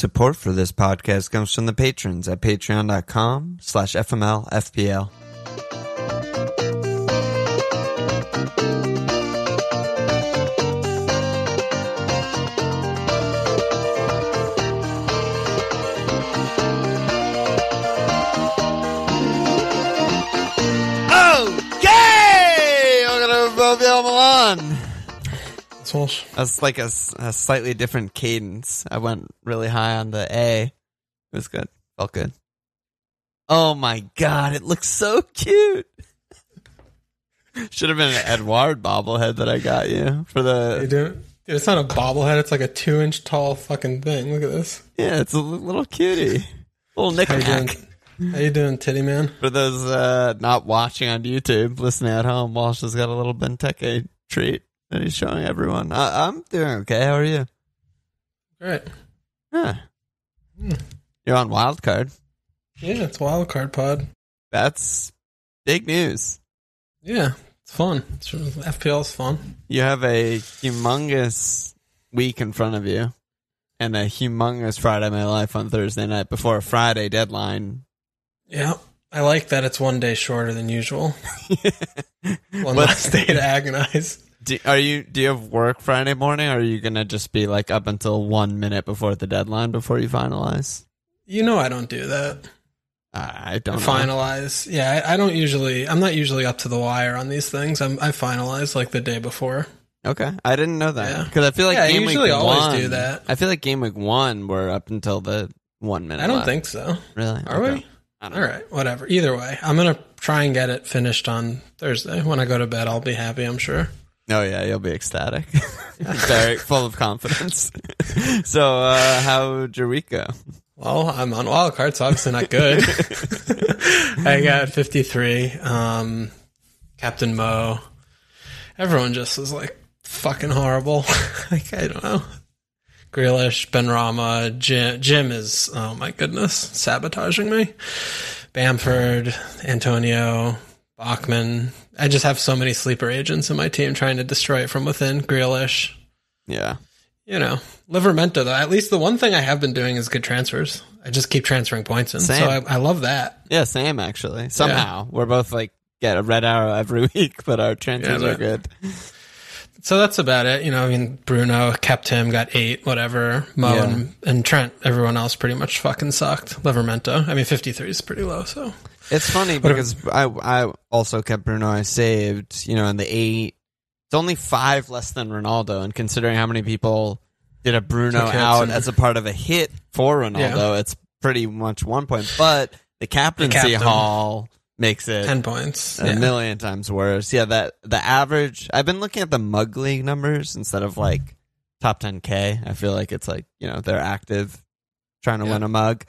Support for this podcast comes from the patrons at patreon.com slash FMLFPL. Swash. That's like a slightly different cadence. I went really high on the A. It was good. Felt good. Oh my god, it looks so cute. Should have been an Edouard bobblehead that I got you for You the. doing? Dude, it's not a bobblehead. It's like a two inch tall fucking thing. Look at this. Yeah, it's a little cutie. Little How you doing? How you doing, titty man? For those uh, not watching on YouTube, listening at home, Walsh has got a little Benteke treat that he's showing everyone. I- I'm doing okay. How are you? Great. Huh. Hmm. You're on Wildcard. Yeah, it's wild card pod. That's big news. Yeah, it's fun. It's, FPL's fun. You have a humongous week in front of you and a humongous Friday of my life on Thursday night before a Friday deadline. Yeah, I like that it's one day shorter than usual. One less day to agonize. Do, are you do you have work Friday morning or are you gonna just be like up until one minute before the deadline before you finalize? You know I don't do that. I don't know. finalize. Yeah, I, I don't usually. I'm not usually up to the wire on these things. I'm, I finalize like the day before. Okay, I didn't know that Yeah. because I feel like Yeah, I game usually week always one. do that. I feel like game week one we're up until the one minute. I don't left. think so. really. Are Okay. we? I don't All know. right, whatever. Either way, I'm gonna try and get it finished on Thursday. When I go to bed, I'll be happy. I'm sure. Oh yeah, you'll be ecstatic, very full of confidence. so, uh, how'd your week go? Well, I'm on wild card, so obviously not good. I got 53. Um, Captain Mo. Everyone just was like fucking horrible. like I don't know. Grealish, Benrahma, Jim. Jim is oh my goodness, sabotaging me. Bamford, Antonio, Bachmann. I just have so many sleeper agents in my team trying to destroy it from within. Grealish. Yeah, You know, Livramento though. At least the one thing I have been doing is good transfers. I just keep transferring points in, Same. so I, I love that. yeah, same actually. Somehow we're both like get a red arrow every week, but our transfers Yeah, are good. So that's about it. You know, I mean, Bruno kept him, got eight, whatever. Mo Yeah. and, and Trent, everyone else pretty much fucking sucked. Livramento, I mean, 53 is pretty low, so. It's funny because I I also kept Bruno. I saved you know in the eight. It's only five less than Ronaldo, and considering how many people did a Bruno out as a part of a hit for Ronaldo, it's pretty much one point. But the captaincy captain. haul makes it 10 points. a Yeah. million times worse. Yeah, that the average. I've been looking at the mug league numbers instead of like top 10k. I feel like it's like you know they're active trying to Yeah. win a mug.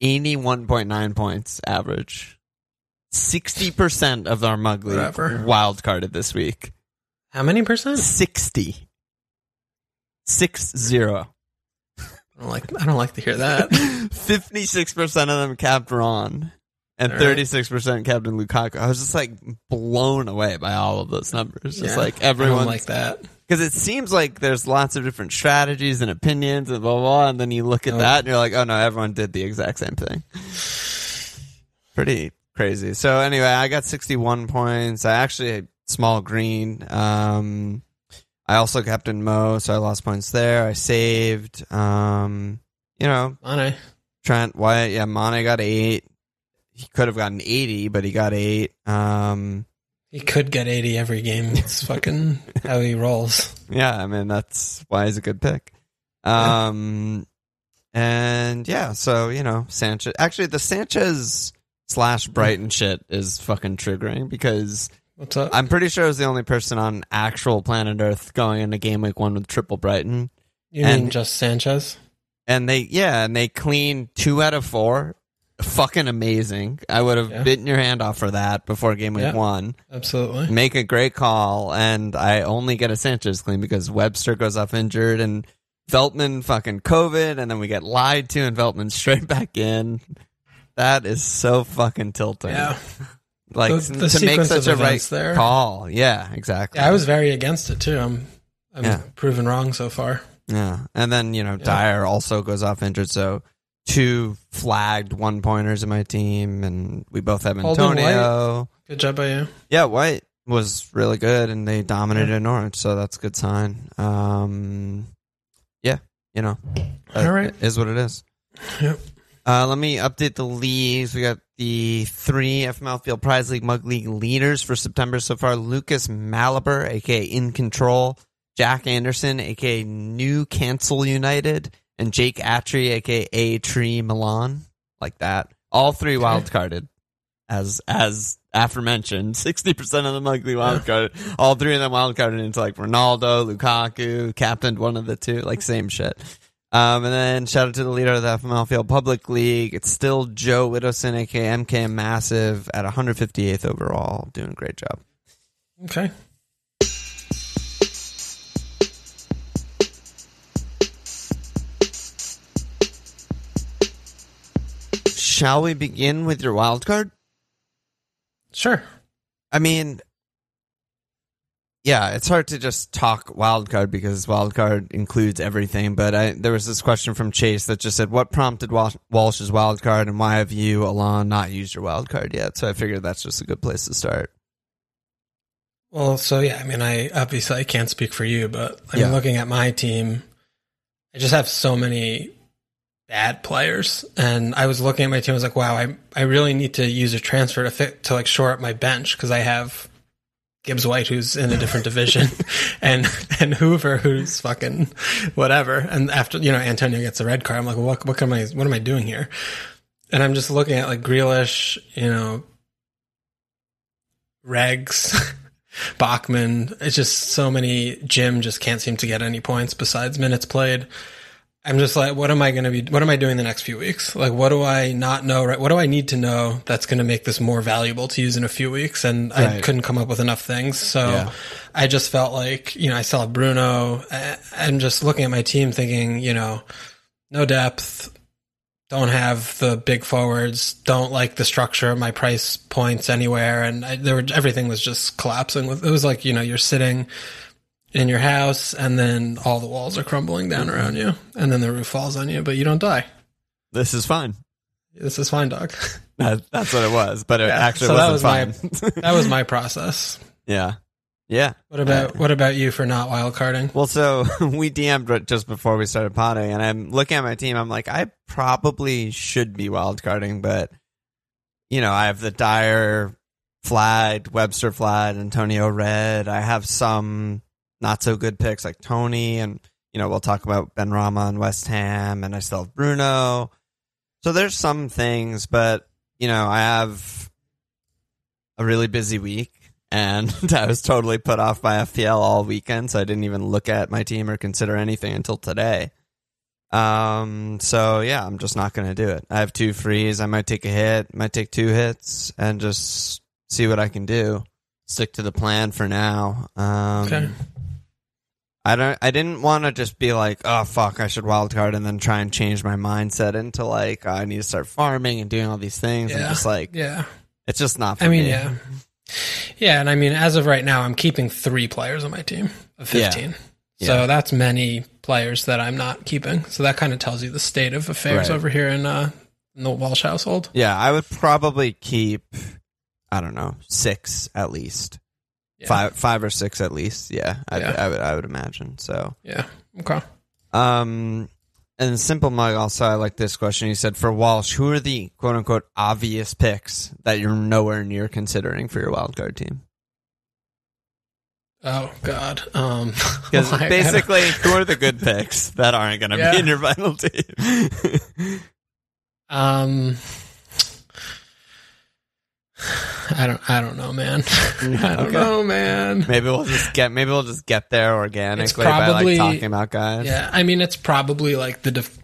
Eighty-one point nine points average. Sixty percent of our mug league Whatever. wild carded this week. How many percent? Sixty. Six zero. I don't like, I don't like to hear that. Fifty-six percent of them capped Ron, and All right. thirty-six percent Captain Lukaku. I was just like blown away by all of those numbers. Yeah. like I everyone like that. Because it seems like there's lots of different strategies and opinions and blah blah, blah and then you look at Oh. that and you're like, oh no, everyone did the exact same thing. Pretty crazy. So anyway, I got 61 points. I actually had small green. Um, I also captain Mo, so I lost points there. I saved. Um, you know, Mane. Trent Wyatt. Yeah, Mane got eight. He could have gotten 80, but he got eight. Um, He could get 80 every game. It's fucking how he rolls. Yeah, I mean that's why he's a good pick. Um, and yeah, so you know Sanchez. Actually, the Sanchez slash Brighton shit is fucking triggering because What's up? I'm pretty sure I was the only person on actual planet Earth going into game week one with triple Brighton, you and- mean just Sanchez? and they yeah, and they clean two out of four. Fucking amazing! I would have Yeah. bitten your hand off for that before game week Yeah. one. Absolutely. make a great call, and I only get a Sanchez clean because Webster goes off injured and Veltman fucking COVID, and then we get lied to, and Veltman straight back in. That is so fucking tilting. Yeah. like The- the to make such a right there. call. Yeah, exactly. Yeah, I was very against it too. I'm I'm proven wrong so far. Yeah, and then you know Dyer also goes off injured, so two flagged one pointers in my team, and we both have Antonio. Good job by you. Yeah, White was really good, and they dominated Orange, so that's a good sign. Um, yeah, you know, All right. is what it is. Yep. Uh, let me update the leagues. We got the three FML Field Prize League Mug League leaders for September so far. Lucas Malaber, aka In Control, Jack Anderson, aka New Cancel United, and Jake Atry, aka Tree Milan, like that. All three wild carded, as as aforementioned. Sixty percent of the League wild carded. All three of them wild carded into like Ronaldo, Lukaku, captained one of the two, like same shit. Um, and then shout out to the leader of the FML Field Public League. It's still Joe Widdowson, aka MK Massive, at 158th overall, doing a great job. Okay. Shall we begin with your wild card? Sure. I mean, yeah, it's hard to just talk wild card because wild card includes everything. But I, there was this question from Chase that just said, "What prompted Wal- Walsh's wild card, and why have you, Alon, not used your wild card yet?" So I figured that's just a good place to start. Well, so yeah, I mean, I obviously I can't speak for you, but I'm Yeah. looking at my team. I just have so many bad players, and I was looking at my team. I was like, wow, I I really need to use a transfer to fit to like shore up my bench because I have Gibbs White who's in a different division, and and Hoever who's fucking whatever. And after you know Antonio gets a red card, I'm like, what what am I what am I doing here? And I'm just looking at like Grealish, you know, Regs. Bachmann. It's just so many. Jim just can't seem to get any points besides minutes played. I'm just like, what am I going to be? What am I doing the next few weeks? Like, what do I not know? Right? What do I need to know that's going to make this more valuable to use in a few weeks? And I couldn't come up with enough things. So Yeah. I just felt like, you know, I saw Bruno. I- I'm just looking at my team thinking, you know, no depth, don't have the big forwards, don't like the structure of my price points anywhere, and I, there were everything was just collapsing. It was like you know you're sitting in your house, and then all the walls are crumbling down around you, and then the roof falls on you, but you don't die. This is fine. This is fine, dog. That, that's what it was, but it Yeah, actually so wasn't was fine. that was my process. yeah, yeah. What about uh, what about you for not wild carding? Well, so we DM'd just before we started potting, and I'm looking at my team. I'm like, I probably should be wildcarding, but you know, I have the Dyer flagged, Webster flagged, Antonio red. I have some not so good picks like Toney, and you know, we'll talk about Benrahma and West Ham, and I still have Bruno. So there's some things, but you know, I have a really busy week and I was totally put off by FPL all weekend, so I didn't even look at my team or consider anything until today. Um, so yeah, I'm just not gonna do it. I have two frees. I might take a hit, might take two hits, and just see what I can do. Stick to the plan for now. Um, Okay. I don't. I didn't want to just be like, oh fuck, I should wild card, and then try and change my mindset into like I need to start farming and doing all these things. I'm Yeah. just like, Yeah, it's just not. I mean, me. yeah, yeah, and I mean, as of right now, I'm keeping three players on my team of fifteen. Yeah. 15. So Yeah. that's many players that I'm not keeping. So that kind of tells you the state of affairs Right. over here in, uh, in the Walsh household. Yeah, I would probably keep. I don't know, six at least. Yeah. Five, five or six at least. Yeah, I, Yeah. I would. I would imagine. So, Yeah. Okay. um, and simple mug. Also, I like this question. He said, "For Walsh, who are the quote unquote obvious picks that you're nowhere near considering for your wild card team?" Oh God. Um, Because I gotta- basically, who are the good picks that aren't going to Yeah. be in your final team? um, I don't. I don't know, man. I don't Okay. know, man. maybe we'll just get. Maybe we'll just get there organically by probably- like talking about guys. Yeah, I mean, it's probably like the def-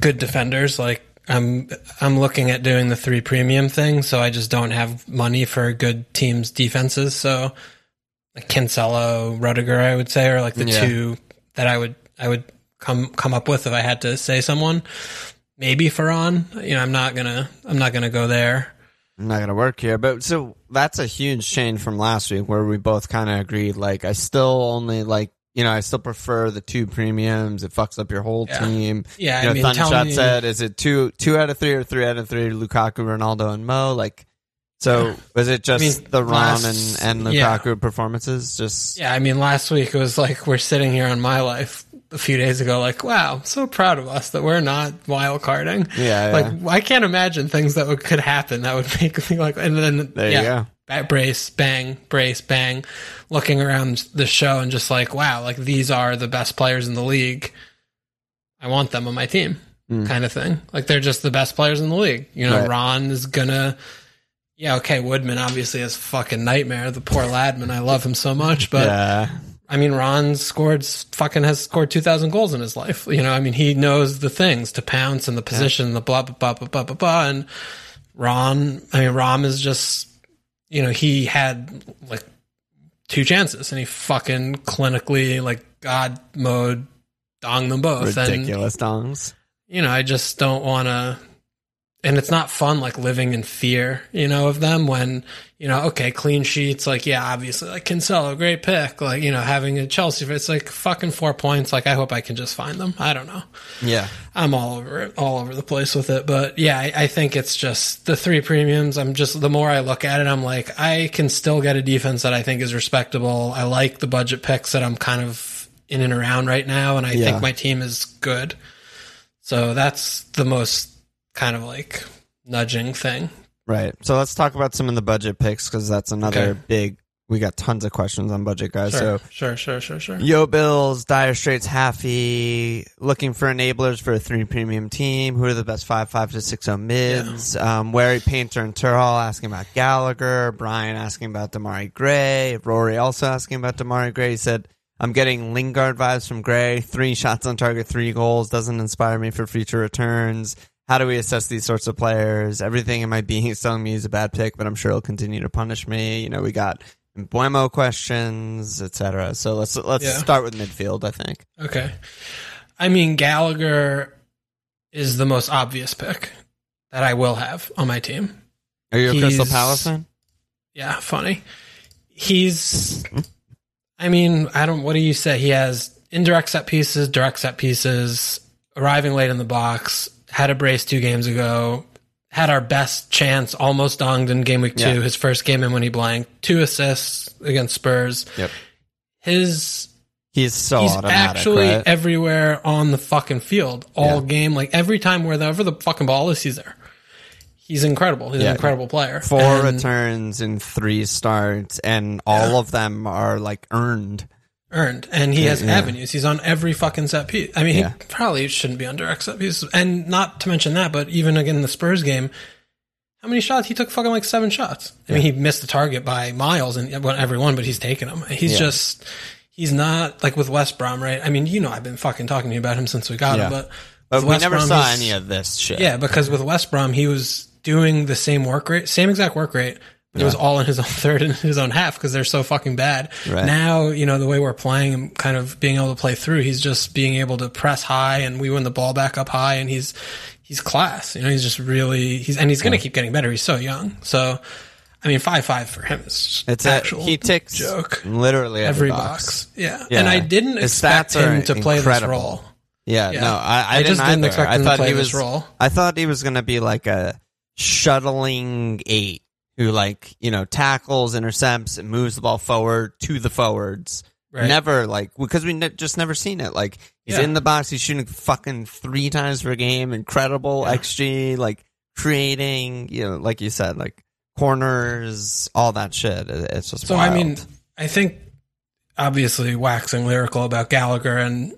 good defenders. Like I'm, I'm looking at doing the three premium thing, so I just don't have money for good teams' defenses. So, like Cancelo, Rudiger, I would say, are like the Yeah. two that I would, I would come come up with if I had to say someone. Maybe Ferran. You know, I'm not gonna, I'm not gonna go there. I'm not gonna work here. But so that's a huge change from last week where we both kind of agreed. Like I still only like you know, I still prefer the two premiums. It fucks up your whole Yeah. team. Yeah, you I know, mean, tell Thundershot me- said, is it two two out of three or three out of three? Lukaku, Ronaldo, and Mo. Like, so was it just I mean, the Ron last- and and yeah. Lukaku performances? Just Yeah, I mean, last week it was like we're sitting here on my life a few days ago, like, wow, I'm so proud of us that we're not wild carding. Yeah, like yeah. I can't imagine things that would, could happen that would make me like, and then There you yeah, go. ba- brace, bang, brace, bang, looking around the show and just like, wow, like these are the best players in the league. I want them on my team, Mm. kind of thing. Like they're just the best players in the league. You know, Right. Ron is gonna. Yeah, okay. Woodman obviously is fucking nightmare. The poor ladman. I love him so much, but yeah, I mean, Ron scored fucking has scored two thousand goals in his life. You know, I mean, he knows the things to pounce and the position, the blah blah blah blah blah blah blah. And Ron, I mean, Rom is just, you know, he had like two chances and he fucking clinically like God mode dong them both. And ridiculous dongs. you know, I just don't want to. And it's not fun, like living in fear, you know, of them when, you know, okay, clean sheets, like, yeah, obviously, like Kinsella, great pick, like, you know, having a Chelsea, it's like fucking four points. Like, I hope I can just find them. I don't know. Yeah, I'm all over it, all over the place with it. But yeah, I, I think it's just the three premiums. I'm just, the more I look at it, I'm like, I can still get a defense that I think is respectable. I like the budget picks that I'm kind of in and around right now. And I Yeah. think my team is good. So that's the most kind of like nudging thing. right. So let's talk about some of the budget picks because that's another Okay. big. We got tons of questions on budget, guys. Sure, So sure, sure, sure, sure. Yo Bills, Dire Straits, Happy, looking for enablers for a three premium team. Who are the best five, five to six oh mids? Um, Wary Painter and Turhall asking about Gallagher. Brian asking about Demarai Gray. Rory also asking about Demarai Gray. He said, I'm getting Lingard vibes from Gray. Three shots on target, three goals. Doesn't inspire me for future returns. How do we assess these sorts of players? Everything in my being is telling me he's a bad pick, but I'm sure he'll continue to punish me. You know, we got Buemo questions, etc. So let's let's Yeah. start with midfield. I think. Okay. I mean, Gallagher is the most obvious pick that I will have on my team. Are you a Crystal He's- Palace fan? Yeah, funny. He's, I mean, I don't, what do you say? He has indirect set pieces, direct set pieces, arriving late in the box, had a brace two games ago, had our best chance, almost donged in game week two, Yeah. his first game in when he blanked, two assists against Spurs. Yep. His He's so he's actually right? everywhere on the fucking field all Yeah. game. Like every time wherever the fucking ball is, he's there. He's incredible. He's Yeah. an incredible player. Four And returns in three starts, and all of them are like earned. Earned, and he has Yeah. avenues. He's on every fucking set piece. I mean, Yeah. he probably shouldn't be on direct set pieces. And not to mention that, but even again in the Spurs game, how many shots he took? Fucking like seven shots. I mean, he missed the target by miles and every one, but he's taken them. He's just. He's not like with West Brom, right? I mean, you know, I've been fucking talking to you about him since we got him, but But we West never Brom, saw any of this shit. Yeah, because with West Brom, he was doing the same work rate, same exact work rate, but it was all in his own third and his own half because they're so fucking bad. Right. Now, you know, the way we're playing and kind of being able to play through, he's just being able to press high and we win the ball back up high and he's, he's class. You know, he's just really, he's, and he's going to keep getting better. He's so young. So, I mean, 5 5 for him is It's a, actual he ticks joke. literally Every every, box. Yeah. Yeah. And I didn't His expect him to play this role. Yeah, Yeah. no, I, I, I didn't just didn't either. expect I him to thought play he this was. role. I thought he was going to be like a shuttling eight who, like, you know, tackles, intercepts, and moves the ball forward to the forwards. Right. Never like because we ne- just never seen it. Like he's Yeah. in the box, he's shooting fucking three times per game, incredible Yeah. xG, like creating, you know, like you said, like corners, all that shit. It's just So wild. I mean, I think obviously waxing lyrical about Gallagher, and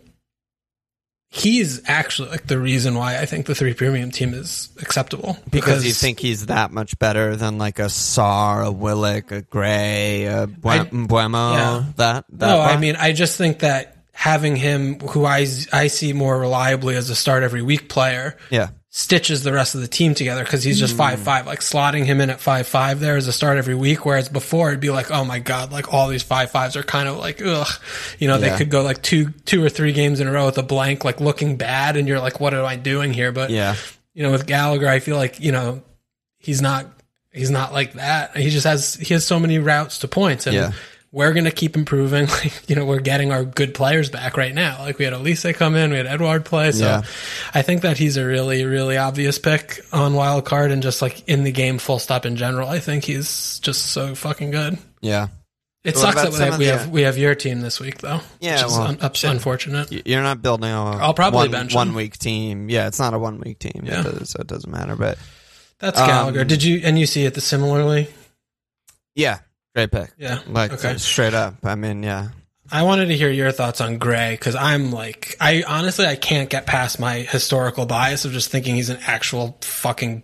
he's actually like the reason why I think the three premium team is acceptable because you think he's that much better than like a Sarr, a Willock, a Gray, a Bue- I- Buemo. Yeah. That, that no, I mean I just think that having him, who I I see more reliably as a start every week player, yeah, stitches the rest of the team together because he's just five five. Like slotting him in at five five there as a start every week. Whereas before it'd be like, oh my god, like all these five fives are kind of like, ugh, you know, they could go like two two or three games in a row with a blank, like looking bad, and you're like, what am I doing here? But yeah, you know, with Gallagher, I feel like you know he's not he's not like that. He just has he has so many routes to points, and Yeah. We're going to keep improving. Like, you know, we're getting our good players back right now. Like we had Olise come in, we had Edouard play. So Yeah. I think that he's a really, really obvious pick on wild card and just like in the game, full stop in general. I think he's just so fucking good. Yeah. It What sucks that some we, of we the- have we have your team this week though. Yeah, which is well, un- ups- shit. unfortunate. You're not building a I'll probably one, bench one week team. Yeah, it's not a one week team, Yeah. It does- so it doesn't matter. But That's Um, Gallagher. Did you and you see it the similarly? yeah, great pick. Yeah. Like Okay. straight up. I mean, yeah, I wanted to hear your thoughts on Gray because I'm like, I honestly I can't get past my historical bias of just thinking he's an actual fucking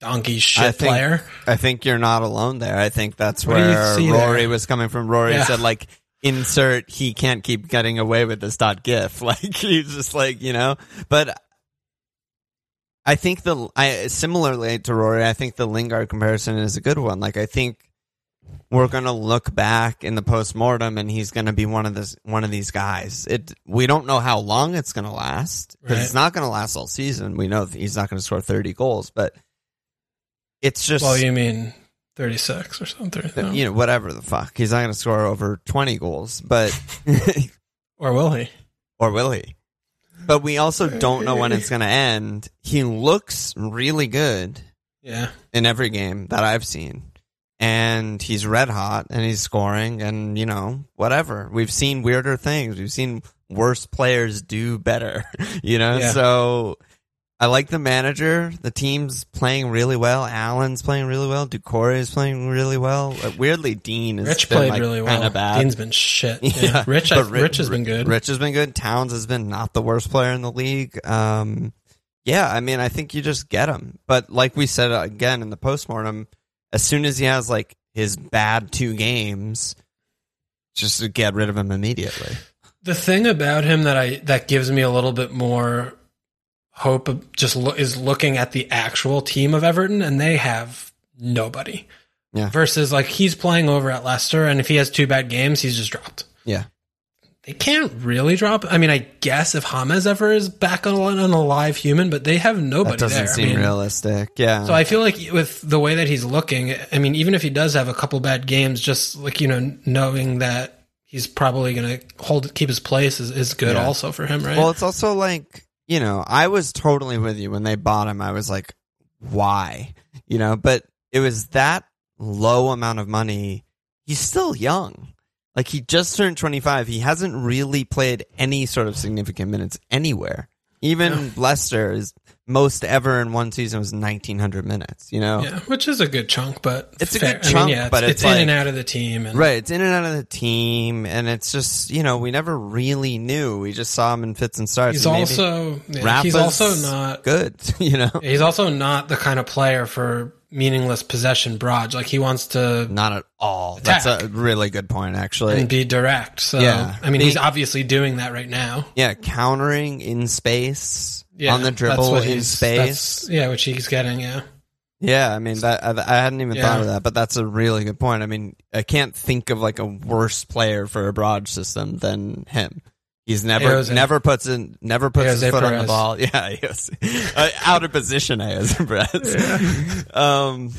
donkey shit I think- player. I think you're not alone there. I think that's What where Rory there? was coming from. Rory Yeah. said like insert he can't keep getting away with this dot gif. Like he's just like, you know. But I think the I similarly to Rory, I think the Lingard comparison is a good one. Like I think we're gonna look back in the post mortem and he's gonna be one of this one of these guys. It we don't know how long it's gonna last because Right. it's not gonna last all season. We know he's not gonna score thirty goals, but it's just Well, you mean 36 or something? Uh, no? you know whatever the fuck. He's not gonna score over twenty goals, but Or will he? or will he? But we also don't know when it's gonna end. He looks really good Yeah. in every game that I've seen. And he's red hot and he's scoring and you know, whatever. We've seen weirder things. We've seen worse players do better. You know? Yeah. So I like the manager. The team's playing really well. Allan's playing really well. Doucouré is playing really well. Uh, weirdly, Digne is Rich played really well. Kind of bad. Digne's been shit. Yeah. Yeah, Rich, I, but Ri- Rich has been good. Rich has been good. Towns has been not the worst player in the league. Um, yeah, I mean, I think you just get him. But like we said uh, again in the postmortem, as soon as he has like his bad two games, just to get rid of him immediately. The thing about him that I that gives me a little bit more hope of just lo- is looking at the actual team of Everton and they have nobody. Yeah. Versus like he's playing over at Leicester and if he has two bad games, he's just dropped. Yeah. They can't really drop. I mean, I guess if James ever is back on an alive human, but they have nobody That doesn't there. I seem mean, realistic. Yeah. So I feel like with the way that he's looking, I mean, even if he does have a couple bad games, just like you know, knowing that he's probably going to hold keep his place is, is good Yeah. also for him, right? Well, it's also like, you know, I was totally with you when they bought him. I was like, why? You know, but it was that low amount of money. He's still young. Like he just turned 25. He hasn't really played any sort of significant minutes anywhere. Even Yeah. Leicester is most ever in one season was 1900 minutes, you know? yeah, which is a good chunk, but It's a fair. good I mean, chunk, yeah, but it's, it's in like- and out of the team, and Right, it's in and out of the team, and it's just you know we never really knew. We just saw him in fits and starts. he's and also yeah, he's also not good, you know. he's also not the kind of player for meaningless possession barrage. Like he wants to Not at all. That's a really good point, actually. and be direct. So Yeah. I mean, he's obviously doing that right now. yeah, countering in space Yeah, on the dribble in he's- space. that's- Yeah, which he's getting. Yeah. Yeah, I mean that I, I hadn't even Yeah. thought of that, but that's a really good point. I mean, I can't think of like a worse player for a barrage system than him. He's never never puts in never puts his foot on the ball. Yeah, he was uh, out of position. I was Perez. Um,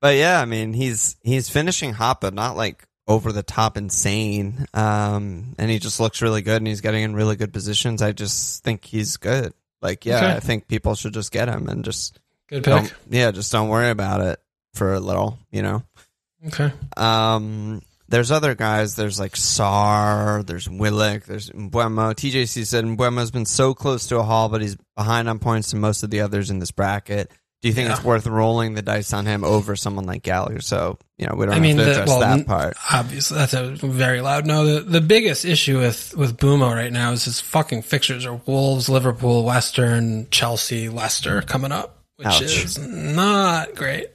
but yeah, I mean he's he's finishing hot, but not like over the top insane. Um, and he just looks really good, and he's getting in really good positions. I just think he's good. Like, yeah, Okay. I think people should just get him and just Good pick. yeah, just don't worry about it for a little, you know. Okay. Um, there's other guys. There's like Sarr. There's Willock. There's Mbeumo. TJC said Mbeumo's been so close to a haul, but he's behind on points to most of the others in this bracket. Do you think Yeah. it's worth rolling the dice on him over someone like Gallagher? So you know we don't I have mean, to the- address well, that part. Obviously, that's a very loud no. The the biggest issue with with Bumo right now is his fucking fixtures are Wolves, Liverpool, West Ham, Chelsea, Leicester coming up, which Ouch. is not great.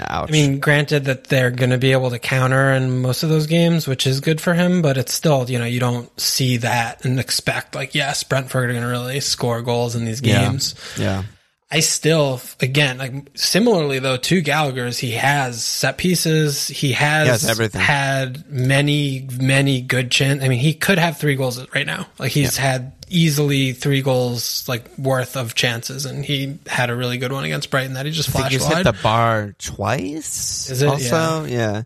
Ouch. I mean, granted that they're going to be able to counter in most of those games, which is good for him, but it's still, you know, you don't see that and expect like, yes, Brentford are going to really score goals in these Yeah. games. yeah, I still, again, like similarly though to Gallagher's, he has set pieces. He has, He has everything. had many, many good chin. I mean, he could have three goals right now. Like he's had easily three goals like worth of chances, and he had a really good one against Brighton that he just flashed he's wide. hit the bar twice. Is it? Also, yeah.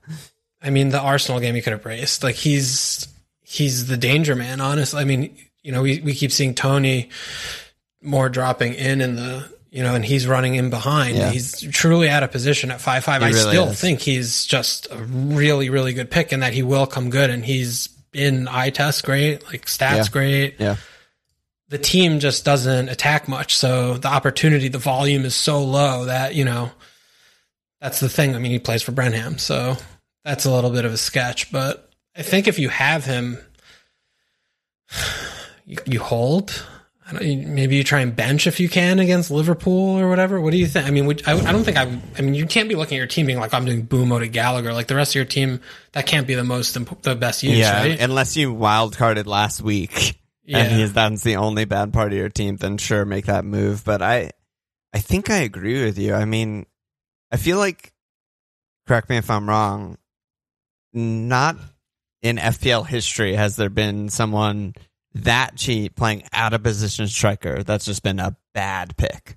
I mean, the Arsenal game he could have raced. Like he's he's the danger man. Honestly, I mean, you know, we we keep seeing Toney more dropping in in the you know, and he's running in behind. Yeah. He's truly out of position at five five. He I really still is. think he's just a really really good pick, and that he will come good. And he's in eye test great, like stats Yeah. great. Yeah. The team just doesn't attack much, so the opportunity, the volume is so low that you know that's the thing. I mean, he plays for Brenham, so that's a little bit of a sketch. But I think if you have him, you, you hold. Maybe you try and bench if you can against Liverpool or whatever. What do you think? I mean, would, I, I don't think I. I mean, you can't be looking at your team being like, "I'm doing Boomo to Gallagher." Like the rest of your team, that can't be the most imp- the best use, yeah, right? unless you wild carded last week Yeah. and he's that's the only bad part of your team, then sure, make that move. But I, I think I agree with you. I mean, I feel like, correct me if I'm wrong, not in FPL history has there been someone that cheap playing out of position striker that's just been a bad pick.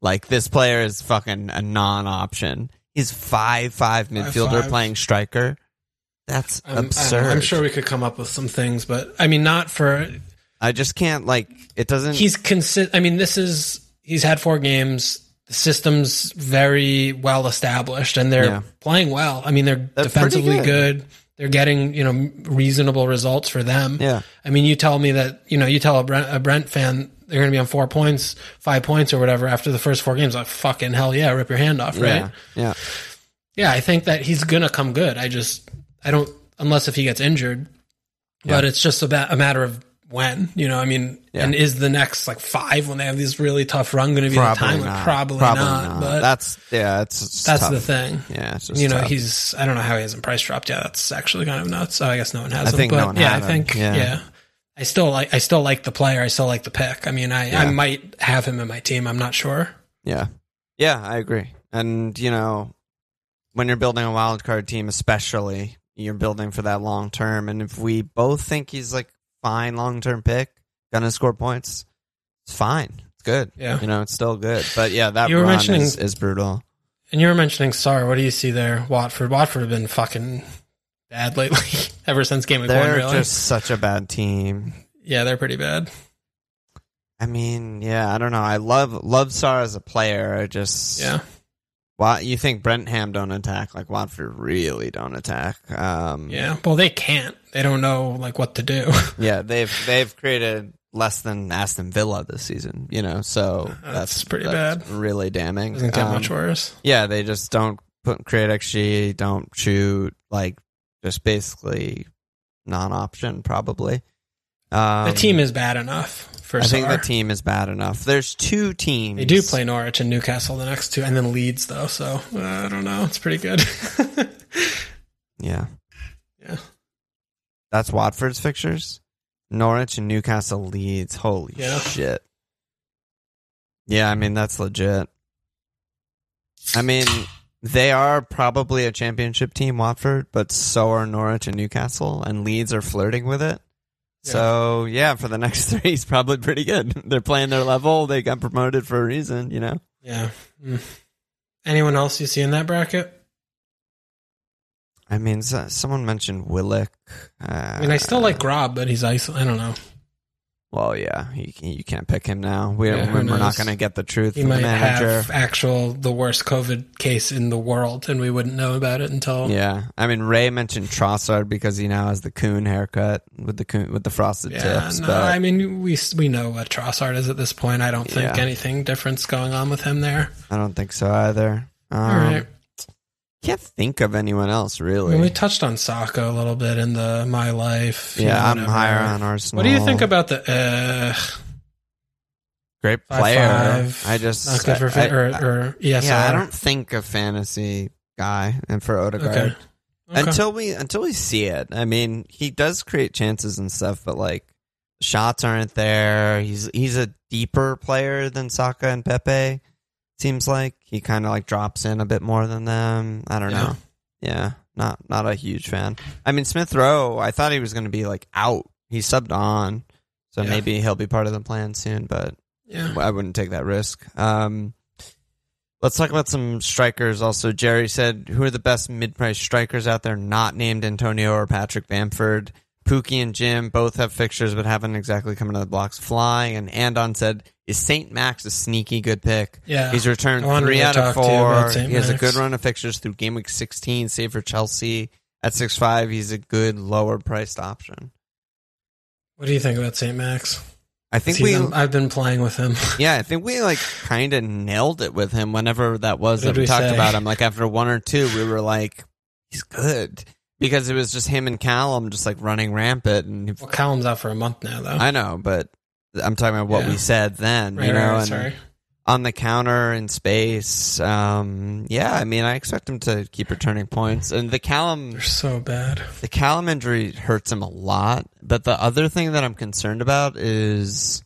Like this player is fucking a non-option. He's five five midfielder 5'5". playing striker. That's I'm, absurd. I'm sure we could come up with some things, but I mean, not for I just can't like it doesn't he's consi- I mean, this is he's had four games. The system's very well established, and they're Yeah. playing well. I mean, they're, They're defensively good. good. They're getting you know reasonable results for them. Yeah. I mean, you tell me that you know you tell a Brent, a Brent fan they're going to be on four points, five points, or whatever after the first four games. Like fucking hell yeah, rip your hand off, right? Yeah. Yeah. Yeah, I think that he's gonna come good. I just I don't unless if he gets injured, but it's just about a matter of when. You know, I mean, Yeah. and is the next like five when they have these really tough run going to be the Probably time? not. Like, probably, not, But that's yeah, it's, that's tough. the thing. Yeah, it's just You know, tough. he's I don't know how he hasn't price dropped yet. That's actually kind of nuts. So I guess no one has I him. but no yeah, I think Yeah. yeah. I still like I still like the player. I still like the pick. I mean, I, I might have him in my team. I'm not sure. Yeah. Yeah, I agree. And, you know, when you're building a wild card team, especially, you're building for that long term. And if we both think he's like fine long term pick, gonna score points, it's fine. It's good. Yeah. You know, it's still good. But yeah, that You were run mentioning- is, is brutal. And you were mentioning Sarr. What do you see there? Watford. Watford have been fucking bad lately. Ever since game one, They're really. just such a bad team. yeah, they're pretty bad. I mean, yeah, I don't know. I love love Sarr as a player. I just Yeah. Why you think Brentham don't attack like Watford really don't attack? Um, Yeah. Well, they can't. They don't know like what to do. yeah, they've they've created less than Aston Villa this season. You know, so That's that's, pretty that's Really damning. Doesn't get Um, much worse. Yeah, they just don't put create XG, don't shoot, like just basically non-option probably. Um, The team is bad enough I think the team is bad enough. There's two teams. They do play Norwich and Newcastle the next two, and then Leeds though. So uh, I don't know. It's pretty good. Yeah. Yeah. That's Watford's fixtures. Norwich and Newcastle Leeds. Holy Yeah. shit. Yeah, I mean that's legit. I mean, they are probably a championship team, Watford, but so are Norwich and Newcastle, and Leeds are flirting with it. So yeah, for the next three, he's probably pretty good. They're playing their level. They got promoted for a reason, you know. yeah. Mm. Anyone else you see in that bracket? I mean, someone mentioned Willock. Uh, I mean, I still like Grob, but he's I don't know. Well, yeah, you, you can't pick him now. We, yeah, we're not going to get the truth He from the might manager. have actual the worst COVID case in the world, and we wouldn't know about it until Yeah, I mean Ray mentioned Trossard because he now has the coon haircut with the coon with the frosted Yeah, tips. no, but I mean we we know what Trossard is at this point. I don't think Yeah. anything different's going on with him there. I don't think so either. Um, All right, Can't think of anyone else I really. mean, we touched on Saka a little bit in the my life. yeah, I'm whatever. higher on Arsenal. What do you think about the? Uh, great player? five, I just not good for I- or, I- or ESR. yeah, I don't think a fantasy guy and for Odegaard. Okay. Okay. until we until we see it. I mean, he does create chances and stuff, but like shots aren't there. He's he's a deeper player than Saka and Pepe. Seems like he kind of like drops in a bit more than them. I don't Yeah. know. Yeah, not not a huge fan. I mean, Smith Rowe. I thought he was going to be like out. He subbed on, so Yeah. maybe he'll be part of the plan soon. But yeah. I wouldn't take that risk. Um, Let's talk about some strikers. Also, Jerry said, "Who are the best mid-price strikers out there? Not named Antonio or Patrick Bamford. Pukki and Jim both have fixtures, but haven't exactly come into the blocks flying." And Andon said, "Is Saint Max a sneaky good pick? Yeah. he's returned three out of talk to you about four. He has a good run of fixtures through game week 16, save for Chelsea at six five. He's a good lower priced option. What do you think about St. Max? I think we, I've been playing with him. yeah, I think we like kind of nailed it with him whenever that was that we, we talked say? about him. Like after one or two, we were like, he's good because it was just him and Callum just like running rampant. And well, Callum's out for a month now, though. I know, but I'm talking about what Yeah. we said then, right, you know, right, and sorry. on the counter in space. Um, yeah, I mean, I expect him to keep returning points. And the Callum, They're so bad. the Callum injury hurts him a lot. But the other thing that I'm concerned about is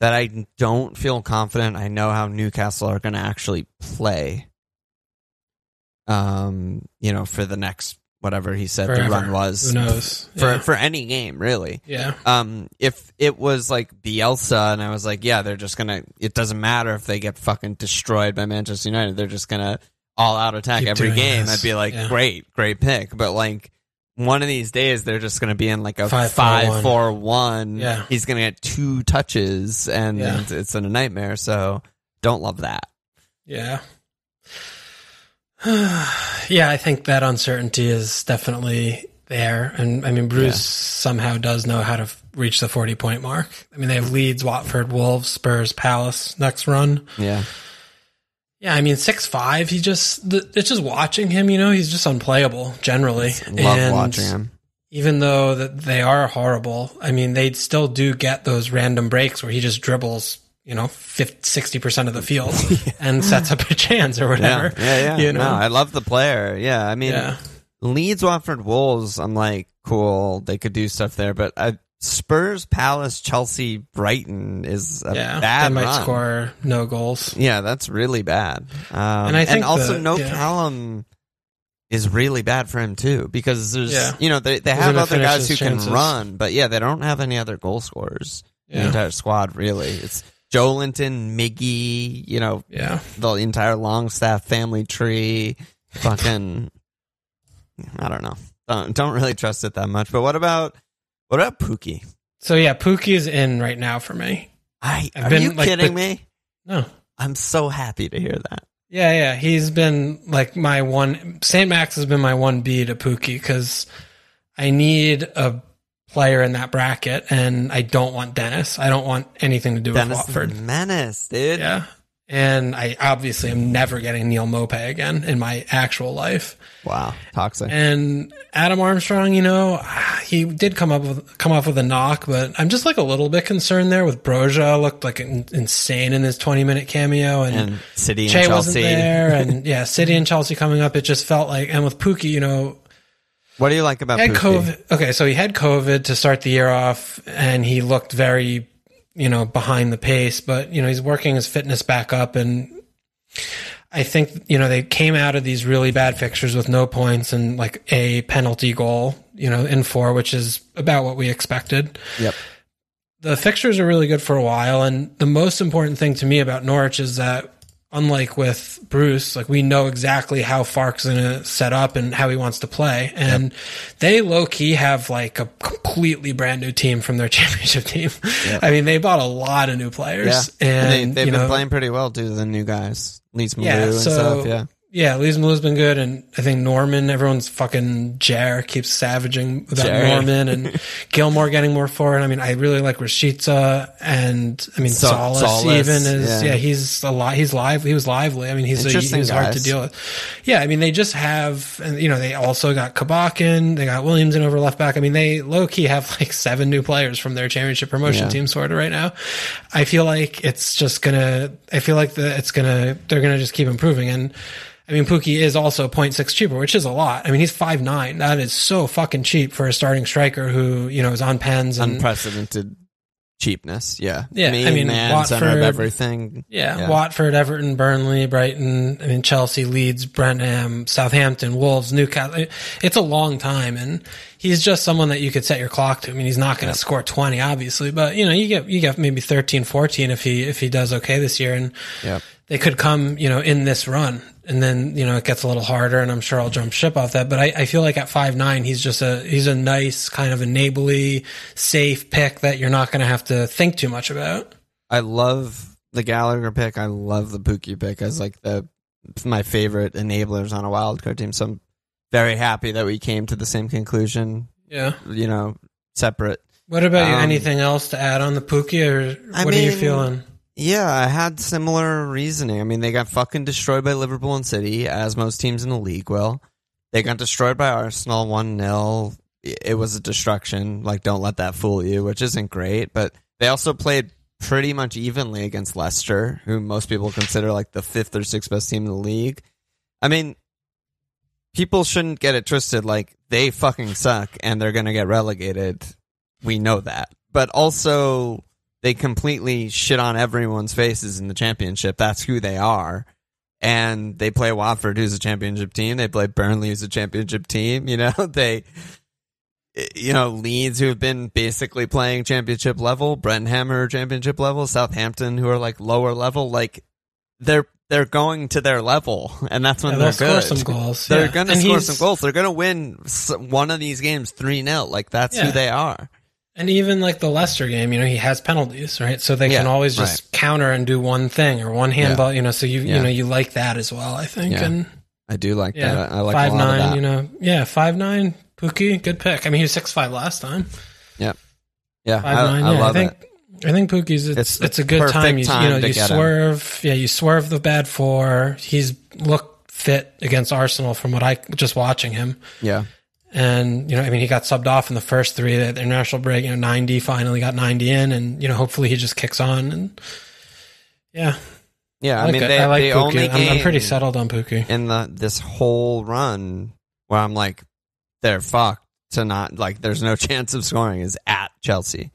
that I don't feel confident. I know how Newcastle are going to actually play. Um, you know, for the next whatever he said the run was Who knows? for yeah. for any game really. yeah. Um, if it was like Bielsa and I was like, yeah, they're just gonna. It doesn't matter if they get fucking destroyed by Manchester United. They're just gonna all out attack Keep every game. this. I'd be like, Yeah. great, great pick. But like one of these days, they're just gonna be in like a Five, five, four, one. four, one. Yeah. he's gonna get two touches, and Yeah. it's in a nightmare. So don't love that. Yeah. yeah, I think that uncertainty is definitely there. And I mean, Bruce Yeah. somehow does know how to f- reach the 40 point mark. I mean, they have Leeds, Watford, Wolves, Spurs, Palace next run. Yeah, Yeah, I mean, six five. He just, th- it's just watching him, you know, he's just unplayable generally. love And watching him. Even though that they are horrible, I mean, they still do get those random breaks where he just dribbles, you know, 50, 60% of the field and sets up a chance or whatever. yeah, yeah. You know? no, I love the player. Yeah, I mean, yeah. Leeds, Watford, Wolves. I'm like, cool. They could do stuff there, but uh, Spurs, Palace, Chelsea, Brighton is a yeah, bad they might run. score no goals. Yeah, that's really bad. Um, and I think also the- no yeah. Callum is really bad for him too because there's Yeah. you know they they He's have other guys who his can run, but yeah, they don't have any other goal scorers. In the entire squad really. It's Joelinton, Miggy, you know, yeah. the entire Longstaff family tree. Fucking, I don't know. Don't, don't really trust it that much. But what about what about Pukki? So yeah, Pukki is in right now for me. I I've are been, you like, kidding the- me? No, I'm so happy to hear that. Yeah, yeah. He's been like my one. St. Max has been my one B to Pukki because I need a player in that bracket, and I don't want Dennis. I don't want anything to do Dennis with Watford. Menace, dude. Yeah, and I obviously am never getting Neal Maupay again in my actual life. Wow, toxic. And Adam Armstrong, you know, he did come up with come off with a knock, but I'm just like a little bit concerned there with Broja. Looked like in, insane in his 20 minute cameo, and, and City and Che Chelsea. wasn't there, and yeah, City and Chelsea coming up. It just felt like, and with Pukki, you know, What do you like about had? COVID. Okay, so he had COVID to start the year off, and he looked very, you know, behind the pace. But you know, he's working his fitness back up, and I think you know they came out of these really bad fixtures with no points and like a penalty goal, you know, in four, which is about what we expected. Yep. The fixtures are really good for a while, and the most important thing to me about Norwich is that unlike with Bruce, like we know exactly how Farke's going to set up and how he wants to play. And they low key have like a completely brand new team from their championship team. I mean, they bought a lot of new Yeah, players and and, they, they've you been know, playing pretty well due to the new guys, Lees-Melou Yeah, and so- stuff. Yeah, yeah, Lees-Melou's been good, and I think Normann, everyone's fucking Jer keeps savaging about Jerry. Normann and Gilmour getting more forward. I mean, I really like Rashica, and I mean So- Tzolis, Tzolis, even is yeah. yeah. he's a lot. He's live. He was lively. I mean, he's a, he Interesting was hard to deal with. Yeah, I mean, they just have, and you know, they also got Kabakin, they got Williams in over left back. I mean, they low key have like seven new players from their championship promotion Yeah. team sort of right now. I feel like it's just gonna. I feel like the it's gonna. They're gonna just keep improving and. I mean, Pukki is also 0.6 cheaper, which is a lot. I mean, he's 5'9". That is so fucking cheap for a starting striker who, you know, is on pens and unprecedented cheapness. Yeah, Yeah, I mean, man, center of Watford- everything. yeah, Yeah. Watford, Everton, Burnley, Brighton, I mean, Chelsea, Leeds, Brenham, Southampton, Wolves, Newcastle. It's a long time and he's just someone that you could set your clock to. I mean, he's not going to score 20, obviously, but you know, you get, you get maybe 13, 14 if he, if he does okay this year. And Yep. they could come, you know, in this run, and then you know it gets a little harder, and I'm sure I'll jump ship off that. But I, I feel like at five nine, he's just a he's a nice kind of enably safe pick that you're not going to have to think too much about. I love the Gallagher pick. I love the Pukki pick as like the my favorite enablers on a wild card team. So I'm very happy that we came to the same conclusion. Yeah. You know, separate. What about you? Um, Anything else to add on the Pukki, or I what are you feeling? Yeah, I had similar reasoning. I mean, they got fucking destroyed by Liverpool and City, as most teams in the league will. They got destroyed by Arsenal 1 0. It was a destruction. Like, don't let that fool you, which isn't great. But they also played pretty much evenly against Leicester, who most people consider like the fifth or sixth best team in the league. I mean, people shouldn't get it twisted. Like, they fucking suck and they're going to get relegated. We know that. But also, they completely shit on everyone's faces in the championship. That's who they are. And they play Watford, who's a championship team. They play Burnley, who's a championship team. You know, they, you know, Leeds, who have been basically playing championship level, Brent are championship level, Southampton, who are like lower level. Like, they're, they're going to their level, and that's when Yeah, they're they'll good. score some goals. They're yeah. gonna And score he's- some goals. They're gonna win one of these games three 0 Like that's Yeah. who they are. And even like the Leicester game, you know, he has penalties, right? So they can always just counter and do one thing or one handball, you know. So you Yeah. you know you like that as well, I think. Yeah. And I do like yeah, that. I like five a lot nine, of that. you know, yeah, five nine, Pukki, good pick. I mean, he was six five last time. Yeah, Yeah, Five I, nine, I yeah. love I think it. I think Pukki's it's It's it's, a good time. You, time you know, to you get him. swerve, yeah, you swerve the bad four. He's looked fit against Arsenal from what I just watching him. Yeah, And, you know, I mean, he got subbed off in the first three, the international break, you know, 90, finally got 90 in. And, you know, hopefully he just kicks on. And, yeah. yeah. I, I, like mean, it. they, I like the Pukki. only I'm, I'm pretty settled on Pukki. in the this whole run where I'm like, they're fucked to not like. There's no chance of scoring is at Chelsea,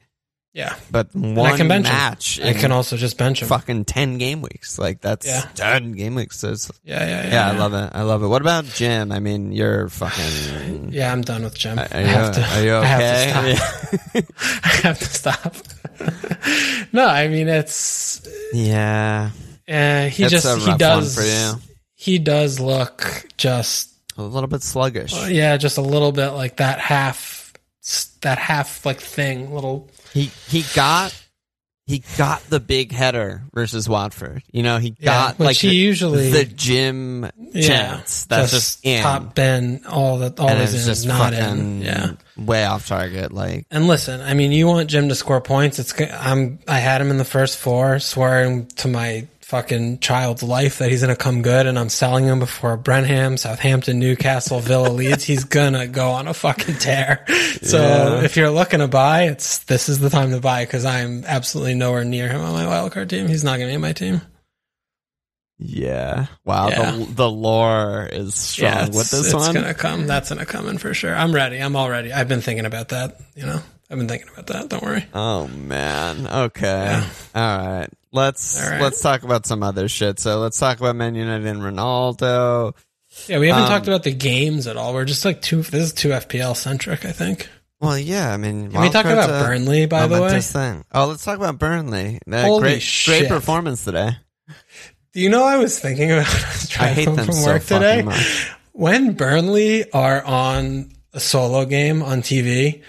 Yeah. but one can bench him. match I in can also just bench him. fucking ten game weeks. Like that's Yeah. ten game weeks. So it's- Yeah, yeah, yeah. yeah, I love it. I love it. What about Jim? I mean, you're fucking. Yeah, I'm done with Jim. Are I you, have to, are you I have okay? to stop. I have to stop. no, I mean, it's, yeah, uh, he It's just, he does, one for you. he does look just a little bit sluggish. Yeah, just a little bit like that half, that half like thing, little. He he got he got the big header versus Watford. You know, he Yeah, got like he the, usually- the gym Yeah, chance. That's just, in. top Ben, all that, all and is it's in, just not in. Yeah. way off target. Like And listen, I mean, you want Jim to score points. It's I'm I had him in the first four, swearing to my fucking child's life that he's gonna come good, and I'm selling him before Brenham, Southampton, Newcastle, Villa, Leeds. He's gonna go on a fucking tear. So Yeah. if you're looking to buy, it's this is the time to buy because I'm absolutely nowhere near him on my wildcard team. He's not gonna be in my team. yeah, wow. Yeah. The the lore is strong yeah, with it's, this it's one. gonna come. That's gonna come in for sure. I'm ready. I'm all ready. I've been thinking about that. You know, I've been thinking about that. Don't worry. Oh man. Okay. Yeah. All right. Let's All right. let's talk about some other shit. So let's talk about Man United and Ronaldo. Yeah, we haven't Um, talked about the games at all. We're just like two. This is two FPL centric, I think. Well, yeah. I mean, Can we talk about a Burnley, by the way? Thing. Oh, let's talk about Burnley. Uh, Holy great, shit. great performance today. Do you know I was thinking about I was I hate them from so work today? much. When Burnley are on a solo game on TV,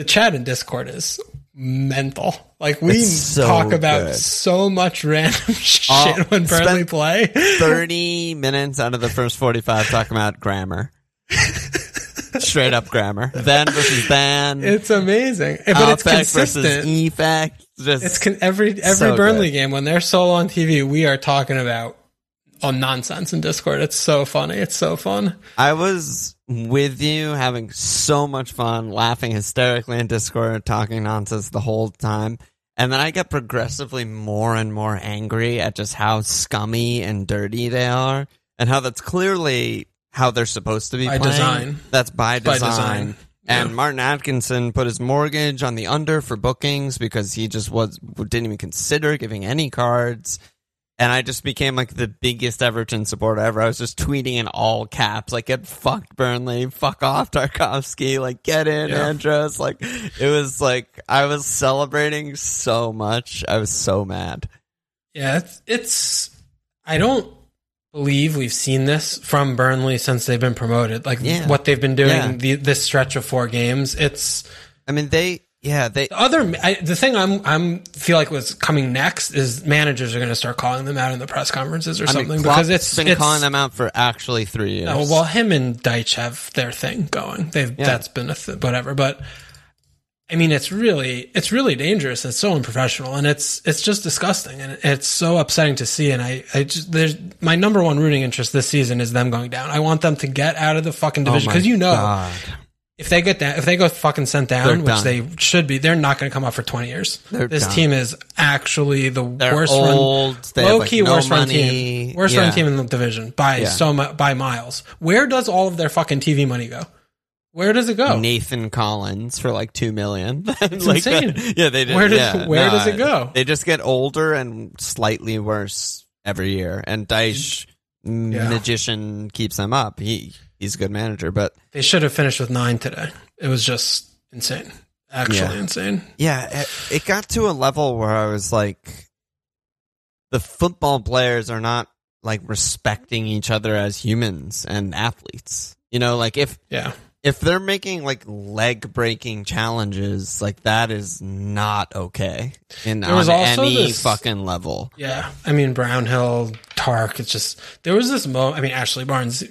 the chat in Discord is mental. Like we so talk about good. so much random uh, shit Oh, when Burnley play. Thirty minutes out of the first forty-five talking about grammar. Straight up grammar. Then versus then. It's amazing, but it's affect versus consistent. effect. Just It's con- every every So Burnley good. game when they're solo on TV, we are talking about on nonsense in Discord. It's so funny. It's so fun. I was with you having so much fun, laughing hysterically in Discord, talking nonsense the whole time. And then I get progressively more and more angry at just how scummy and dirty they are, and how that's clearly how they're supposed to be By playing. design. That's by By design. design. And Yeah. Martin Atkinson put his mortgage on the under for bookings because he just was didn't even consider giving any cards. And I just became like the biggest Everton supporter ever. I was just tweeting in all caps, like "Get fucked, Burnley! Fuck off, Tarkowski! Like get in, Yeah. Andros!" Like it was like I was celebrating so much. I was so mad. Yeah, it's, it's I don't believe we've seen this from Burnley since they've been promoted. Like Yeah. what they've been doing Yeah. the, this stretch of four games. It's I mean, they, yeah, they, the other. I, the thing I'm I'm feel like what's coming next is managers are going to start calling them out in the press conferences or I something Klopp's because it's been it's, calling them out for actually three oh, years. Oh, well, him and Dyche have their thing going. They've Yeah. that's been a th- whatever, but I mean, it's really it's really dangerous. It's so unprofessional, and it's it's just disgusting, and it's so upsetting to see. And I I just there's my number one rooting interest this season is them going down. I want them to get out of the fucking Oh division because you know God. If they get down, if they go fucking sent They're down, which done. they should be, they're not going to come up for twenty years. They're this done. team is actually the They're worst old. run, they have, low like, key no worst run money. team, worst Yeah. run team in the division by Yeah. so mu- by miles. Where does all of their fucking TV money go? Where does it go? Nathan Collins for like two million. It's like uh, insane. yeah, they did. Where does- yeah, where does it go? They just get older and slightly worse every year. And Dyche, magician, keeps them up. He he's a good manager, but They should have finished with nine today. It was just insane. Actually Yeah. insane. yeah, it, it got to a level where I was like, the football players are not like respecting each other as humans and athletes. You know, like if Yeah. if they're making like leg breaking challenges, like that is not okay in on any this- fucking level. Yeah. I mean, Brownhill, Tark, it's just, there was this moment. I mean, Ashley Barnes,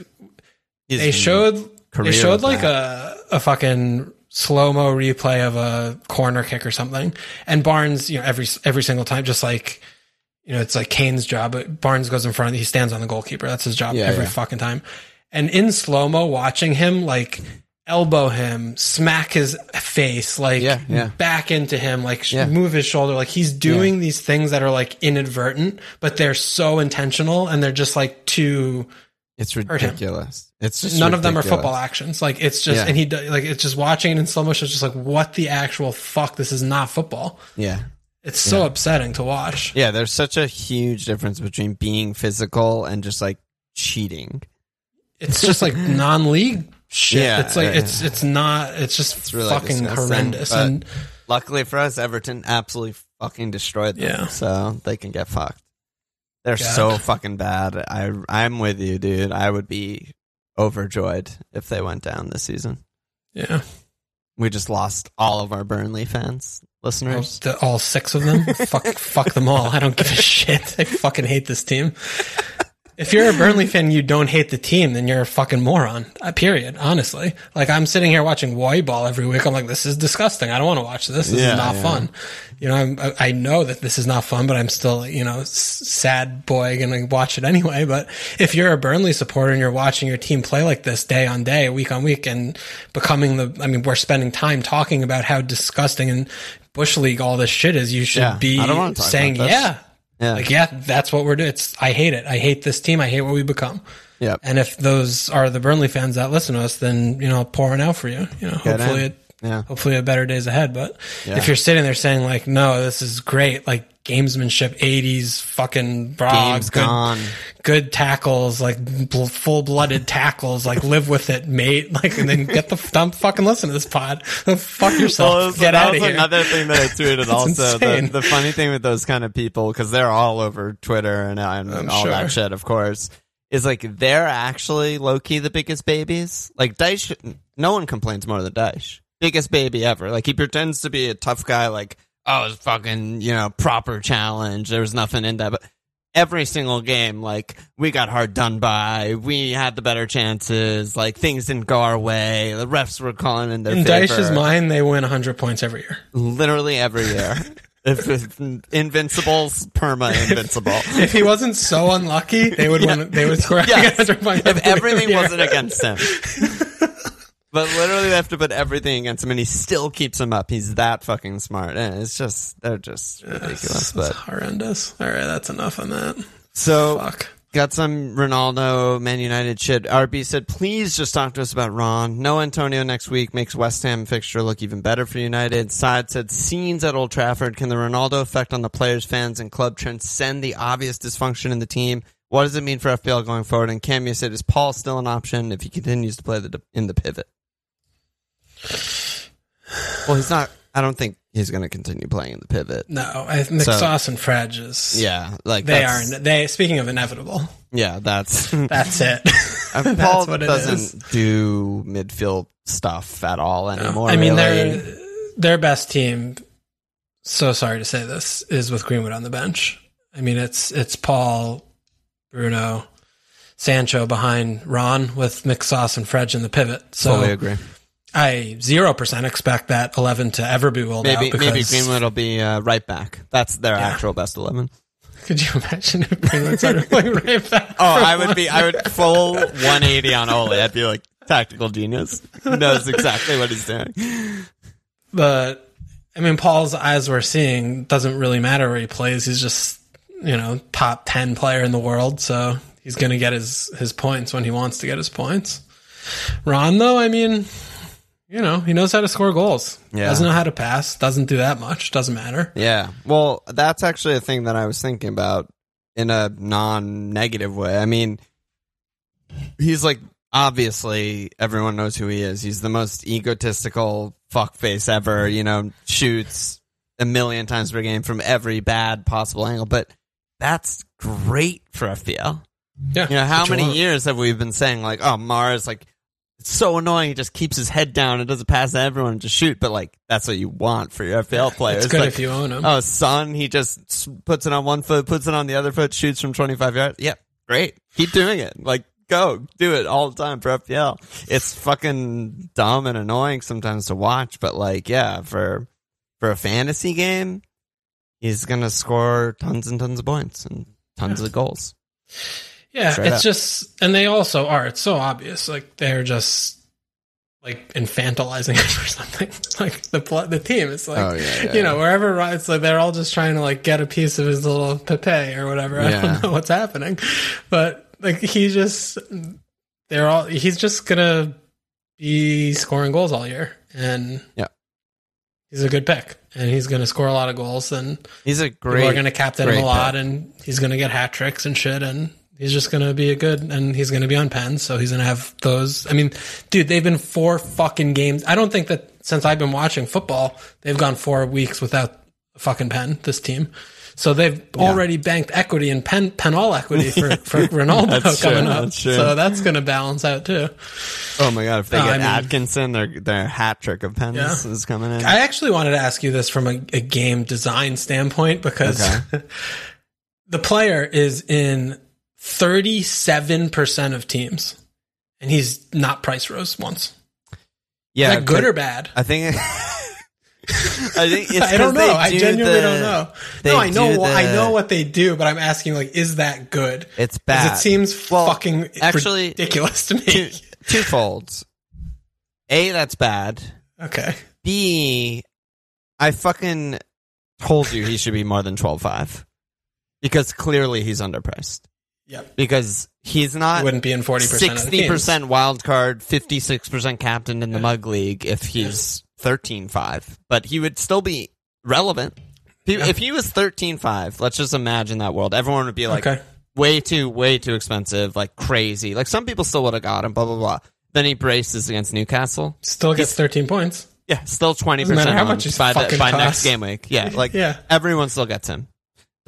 they showed, they showed like that. a, a fucking slow mo replay of a corner kick or something. And Barnes, you know, every, every single time, just like, you know, it's like Kane's job, but Barnes goes in front, he stands on the goalkeeper. That's his job Yeah, every yeah. fucking time. And in slow mo, watching him like elbow him, smack his face, like Yeah, yeah. back into him, like sh- Yeah. move his shoulder. Like he's doing these things that are like inadvertent, but they're so intentional and they're just like too. It's ridiculous. It's just None of them are football actions. Like it's just, Yeah. and he like it's just watching it in slow motion. It's just like what the actual fuck. This is not football. Yeah. It's so upsetting to watch. Yeah, there's such a huge difference between being physical and just like cheating. It's just like non-league shit. Yeah, it's like yeah. it's it's not. It's just really fucking horrendous. And Luckily for us, Everton absolutely fucking destroyed them. Yeah. So they can get fucked. They're God. so fucking bad. I I'm with you, dude. I would be overjoyed if they went down this season. yeah, We just lost all of our Burnley fans, listeners. the, all six of them. fuck, fuck them all. I don't give a shit. I fucking hate this team. If you're a Burnley fan, you don't hate the team, then you're a fucking moron. Uh, period. Honestly, like I'm sitting here watching Roy ball every week. I'm like, this is disgusting. I don't want to watch this. This Yeah, is not yeah. fun. You know, I'm, I know that this is not fun, but I'm still, you know, sad boy gonna watch it anyway. But if you're a Burnley supporter and you're watching your team play like this day on day, week on week, and becoming the, I mean, we're spending time talking about how disgusting and bush league all this shit is. You should Yeah, be I don't wanna talk saying, yeah, Yeah. like, yeah, that's what we're doing. It's, I hate it. I hate this team. I hate what we become. Yeah. And if those are the Burnley fans that listen to us, then, you know, pouring out for you, you know, Get hopefully in. it, Yeah. hopefully a better days ahead. But Yeah. if you're sitting there saying like, no, this is great, like gamesmanship, 80s, fucking Game's good, gone. good tackles, like bl- full blooded tackles, like live with it, mate. Like, and then get the don't fucking listen to this pod. Fuck yourself. Well, get that out of was here. another thing that I tweeted also. The, the funny thing with those kind of people, because they're all over Twitter and, uh, and I'm all sure. that shit, of course, is like they're actually low key the biggest babies. Like Dyche, no one complains more than Dyche. Biggest baby ever. Like he pretends to be a tough guy. Like oh, it's fucking you know proper challenge. There was nothing in that, but. Every single game, like we got hard done by, we had the better chances, like things didn't go our way, the refs were calling in their in favor Dyche's mind, they win 100 points every year. literally every year. if, if Invincible's perma invincible. If he wasn't so unlucky, they would win. They would score. Yes. 100 points if everything wasn't against him. but literally they have to put everything against him and he still keeps him up. He's that fucking smart. And it's just they're just ridiculous. But horrendous. All right, that's enough on that. so Fuck. got some Ronaldo Man United shit. RB said, please just talk to us about Ron. No Antonio next week makes West Ham fixture look even better for United. Side said, scenes at Old Trafford. Can the Ronaldo effect on the players, fans, and club transcend the obvious dysfunction in the team? What does it mean for FPL going forward? And Cam, you said, is Paul still an option if he continues to play the in the pivot? Well, he's not. I don't think he's going to continue playing in the pivot. No, I, McSauce and Fredge is. Yeah, like They that's- are. They speaking of inevitable. Yeah, that's That's it. That's Paul what it doesn't do midfield stuff at all anymore. I mean, really. their their best team. So sorry to say this is with Greenwood on the bench. I mean, it's it's Paul, Bruno, Sancho behind Ron with McSauce and Fredge in the pivot. So fully agree. I zero percent expect that eleven to ever be ruled Maybe out. Because maybe Greenwood will be uh, right back. That's their actual best eleven. Could you imagine if Greenwood started playing right back? Oh, I would be. I would full 180 on Ole. I'd be like tactical genius. Knows exactly what he's doing. But I mean, Paul's as we're seeing doesn't really matter where he plays. He's just you know top ten player in the world, so he's going to get his his points when he wants to get his points. Ron, though, I mean, you know, he knows how to score goals. Yeah. Doesn't know how to pass. Doesn't do that much. Doesn't matter. Yeah. Well, that's actually a thing that I was thinking about in a non-negative way. I mean, he's like obviously everyone knows who he is. He's the most egotistical fuckface ever. You know, shoots a million times per game from every bad possible angle. But that's great for FPL. Yeah. You know, how many years have we been saying like, oh, Mars like it's so annoying. He just keeps his head down and doesn't pass to everyone and just shoot. But like, that's what you want for your FPL players. It's good Like, if you own him. Oh, son, he just puts it on one foot, puts it on the other foot, shoots from 25 yards. Yep, great. Keep doing it. Like, go. Do it all the time for FPL. It's fucking dumb and annoying sometimes to watch, but like, yeah, for, for a fantasy game, he's gonna score tons and tons of points and tons of goals. Yeah, Straight it's up. just, and they also are. It's so obvious. Like they're just like infantilizing him or something. Like the the team. It's like Oh, yeah, yeah, you know wherever Ron- it's like they're all just trying to like get a piece of his little pepe or whatever. I don't know what's happening, but like he just they're all he's just gonna be scoring goals all year and Yeah. He's a good pick, and he's going to score a lot of goals, and He's a people great. are going to captain him a lot, pick. and he's going to get hat tricks and shit, and he's just going to be a good, and he's going to be on pens, so he's going to have those. I mean, dude, they've been four fucking games. I don't think that since I've been watching football, they've gone four weeks without a fucking pen. This team. So they've already banked equity and pen pen all equity for, for Ronaldo That's true, coming up. that's. So that's going to balance out too. oh my god! If they No, get I mean- Atkinson, their their hat trick of pens Yeah. is coming in. I actually wanted to ask you this from a, a game design standpoint because the player is in 37% of teams and he's not price rose once. yeah, Is that good or bad? I think. I think it's I don't know. I genuinely the- don't know. No, I know. wh- I know what they do, but I'm asking, like, is that good? It's bad. It seems Well, fucking actually, ridiculous to me. two twofolds. A, that's bad. okay. B, I fucking told you he should be more than twelve five because clearly he's underpriced. Yep. Because he's He not wouldn't be in 40% Sixty percent wild card, fifty six percent captain in the mug league if he's thirteen five, but he would still be relevant. If he- If he was thirteen five, let's just imagine that world. Everyone would be like, Okay. way too, way too expensive, like crazy. Like some people still would have got him, blah blah blah. Then he braces against Newcastle. Still gets 13 points. Yeah, still twenty percent how much he's by, the, by costs. next game week. Yeah, like Yeah. everyone still gets him.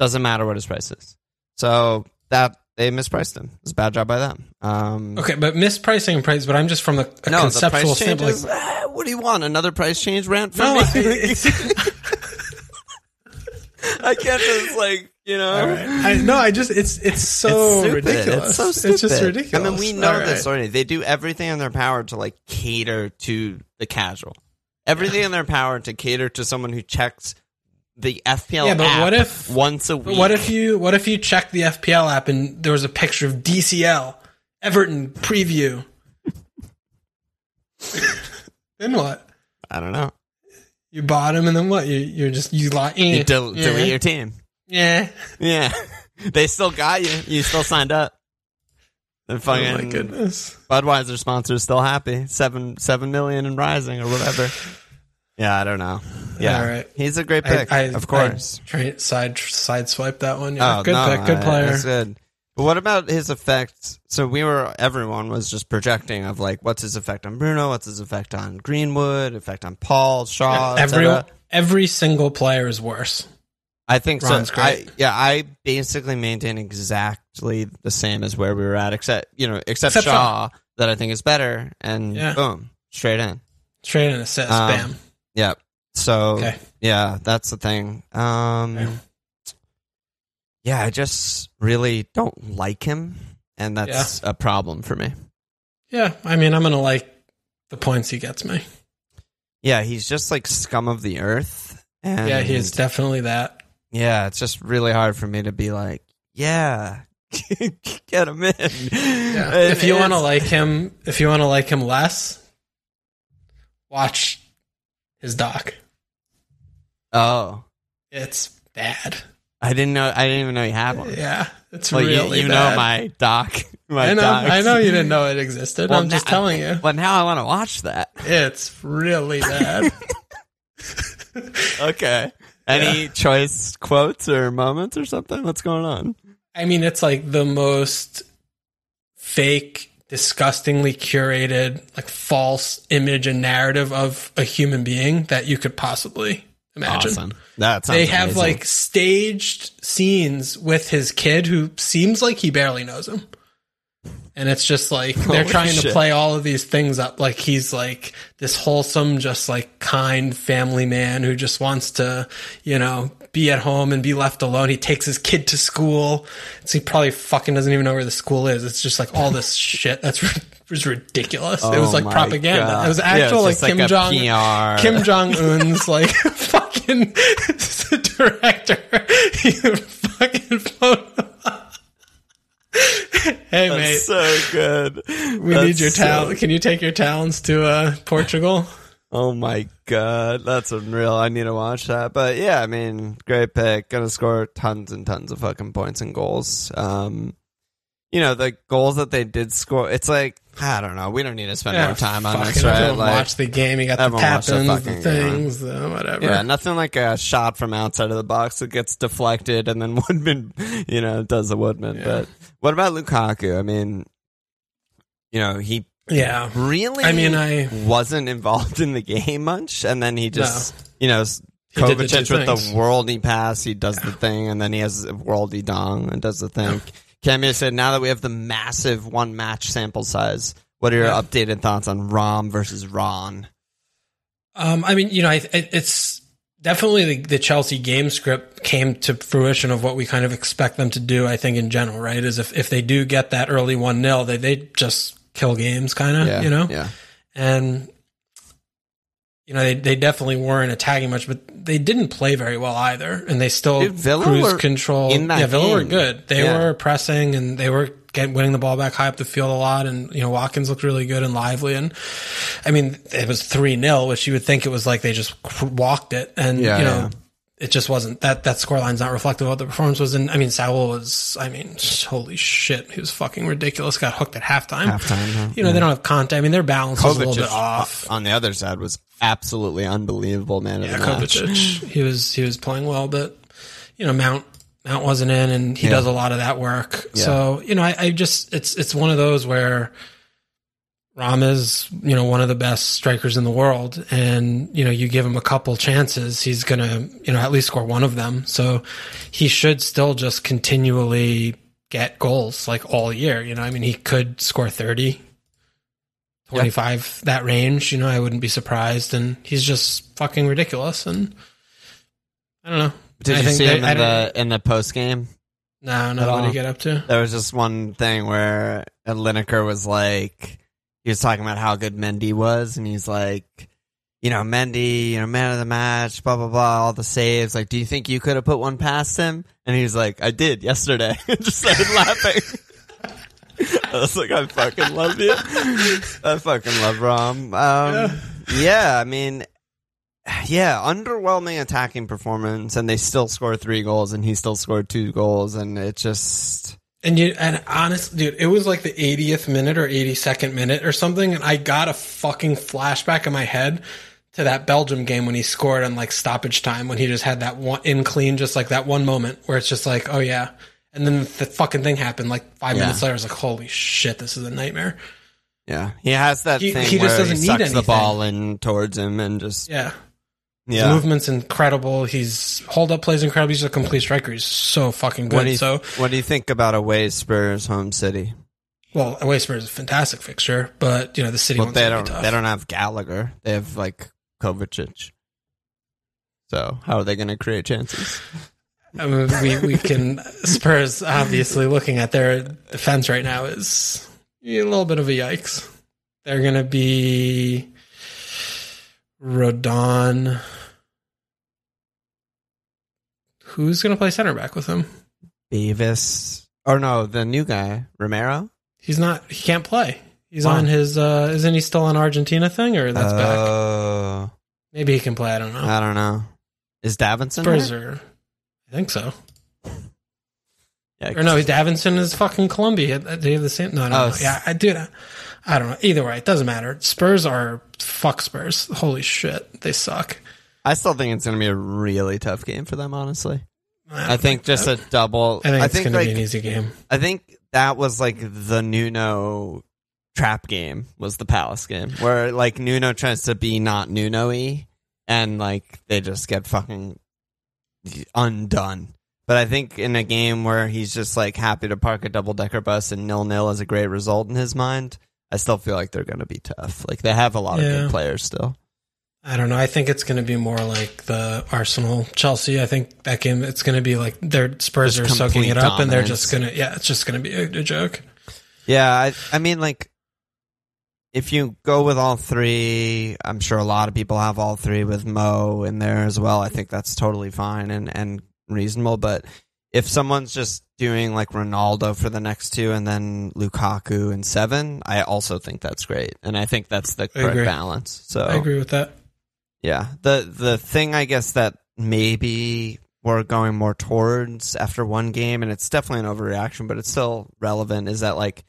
Doesn't matter what his price is. So that they mispriced him. It's a bad job by them. Um, Okay, but mispricing and price, but I'm just from a, a no, the conceptual standpoint. changes. ah, what do you want? Another price change rant from No, me? I can't just like you know. right. I, no, I just it's it's so It's ridiculous. It's so stupid. just ridiculous. I mean, we know All this already. They do everything in their power to like cater to the casual. Everything in their power to cater to someone who checks the FPL Yeah, but app what if- once a week? what if you what if you check the FPL app and there was a picture of DCL Everton preview? then what? I don't know. You bought him and then what? You you're just you lie. Eh, you del- delete your team. Yeah. Yeah, they still got you. You still signed up. Oh fucking my goodness. Budweiser sponsor is still happy. Seven seven million and rising or whatever. Yeah, I don't know. Yeah, All right. he's a great pick, I, I, of course. I tra- side side swipe that one. Yeah, Oh good no, pick, good player. That's good. But what about his effects? So we were, everyone was just projecting of like, what's his effect on Bruno? What's his effect on Greenwood? Effect on Paul, Shaw, every every single player is worse. I think Ron's so. I, great. yeah, I basically maintain exactly the same as where we were at, except you know, except, Except Shaw that I think is better, and Yeah. boom, straight in. Straight in assist, Um, bam. Yep. So Okay. yeah, that's the thing. Um, Okay. yeah, I just really don't like him, and that's a problem for me. Yeah, I mean, I'm gonna like the points he gets me. Yeah, he's just like scum of the earth. And yeah, he is definitely that. Yeah, it's just really hard for me to be like, yeah, get him in. Yeah. If you want to like him, if you want to like him less, watch his doc. oh, It's bad. I didn't know. I didn't even know he had one. Yeah, it's Well, really you, you know my doc. My I know. docs. I know you didn't know it existed. Well, I'm just now- telling you, But now I want to watch that. it's really bad. Okay. Any choice quotes or moments or something? What's going on? I mean, it's like the most fake, disgustingly curated, like false image and narrative of a human being that you could possibly imagine. Awesome. That They have amazing. like staged scenes with his kid who seems like he barely knows him. And it's just like they're Holy trying to play all of these things up like he's like this wholesome, just like kind family man who just wants to, you know, be at home and be left alone. He takes his kid to school. So he probably fucking doesn't even know where the school is. It's just like all this shit. That's was ridiculous. it was Oh like propaganda. God. It was Yeah, actual just like like Kim a Jong PR. Kim Jong Un's like fucking director. Fucking photo. hey That's mate, so good. we need your talent. talent. Can you take your talents to uh, Portugal? Oh my god, that's unreal. I need to watch that. But yeah, I mean, great pick. Gonna score tons and tons of fucking points and goals. Um, you know, the goals that they did score. It's like I don't know. We don't need to spend more time on this, right? Like, watch the game. You got the watch the the fucking game. things, the whatever. yeah, nothing like a shot from outside of the box that gets deflected and then Woodman, you know, does the Woodman. Yeah. But what about Lukaku? I mean, you know, he yeah. really I mean, I wasn't involved in the game much, and then he just, you know, s- He did the Kovacic two with things. the worldy pass, he does the thing, and then he has worldy dong and does the thing. Camille said, now that we have the massive one match sample size, what are your Yeah. updated thoughts on Rom versus Ron? Um, I mean, you know, I, it, it's definitely the, the Chelsea game script came to fruition of what we kind of expect them to do. I think in general, right? Is if, if they do get that early one 0 they they just kill games, kind of, Yeah, you know. yeah, And you know, they they definitely weren't attacking much, but they didn't play very well either, and they still Dude, Villa cruise were control. in that yeah, Villa were good. They Yeah. were pressing and they were getting winning the ball back high up the field a lot, and you know Watkins looked really good and lively. And I mean, it was three 0 which you would think it was like they just walked it, and Yeah, you know. Yeah. It just wasn't that that scoreline's not reflective of what the performance was. And I mean, Saul was, I mean, holy shit, he was fucking ridiculous. Got hooked at halftime. halftime. Huh? You know, they don't have contact. I mean, their balance was a little bit off. Uh, on the other side was absolutely unbelievable, man. Yeah. Kovacic. He was he was playing well, but you know Mount Mount wasn't in, and he Yeah. does a lot of that work. Yeah. So you know, I, I just it's it's one of those where Rom is you know one of the best strikers in the world, and you know you give him a couple chances, he's gonna you know at least score one of them. So he should still just continually get goals like all year. You know, I mean, he could score thirty. 25 that range you know i wouldn't be surprised and he's just fucking ridiculous and i don't know Did I you think see they- him in the in the post game? no no At what all. you get up to There was just one thing where Lineker was like, he was talking about how good Mendy was, and he's like, you know, Mendy, you know, man of the match, blah blah blah, all the saves. Like, do you think you could have put one past him? And he's like, I did yesterday. just started laughing. I was like, I fucking love you. I fucking love Rom. Um, yeah. I mean, yeah, underwhelming attacking performance, and they still score three goals, and he still scored two goals, and it just. And you and honestly dude it was like the 80th minute or 82nd minute or something and i got a fucking flashback in my head to that belgium game when he scored on like stoppage time when he just had that one in clean just like that one moment where it's just like oh yeah And then the fucking thing happened like five Yeah. minutes later. I was like, holy shit, this is a nightmare. Yeah, he has that He- thing he where just doesn't he need sucks the anything. ball in towards him and just Yeah. His yeah. movement's incredible. He's hold up plays incredible. He's a complete striker. He's so fucking What good. you So, what do you think about away Spurs home city? well, away Spurs is a fantastic fixture, but you know the city Well, they don't they don't have Gallagher. They have like Kovacic. So how are they going to create chances? I mean, we we can Spurs obviously looking at their defense right now is a little bit of a yikes. They're gonna be Rodon. Who's gonna play center back with him? Davies or no, the new guy Romero. He's not. He can't play. He's Wow. on his. uh Isn't he still on Argentina thing or that's back? Oh, Maybe he can play. I don't know. I don't know. Is Davinson? Spurs. I think so. Yeah, Or no, Davinson is fucking Colombia. They have the same. No, no, Oh, no. Yeah, I do. I don't know. Either way, it doesn't matter. Spurs are fuck Spurs. Holy shit, they suck. I still think it's going to be a really tough game for them. Honestly, I, I think just a double. I think I it's think going to be an easy game. I think that was like the Nuno trap game was the Palace game where like Nuno tries to be not Nuno-y and like they just get fucking undone. But I think in a game where he's just like happy to park a double decker bus and nil nil is a great result in his mind, I still feel like they're going to be tough. Like they have a lot of good players still. I don't know. I think it's going to be more like the Arsenal Chelsea. I think that game it's going to be like their Spurs Just are soaking it up, and they're just going to yeah, it's just going to be a, a joke. Yeah, I, I mean, like, if you go with all three, I'm sure a lot of people have all three with Mo in there as well. I think that's totally fine and, and reasonable. But if someone's just doing like Ronaldo for the next two and then Lukaku and seven, I also think that's great. And I think that's the correct balance. So I agree with that. yeah. The the thing I guess that maybe we're going more towards after one game, and it's definitely an overreaction, but it's still relevant, is that like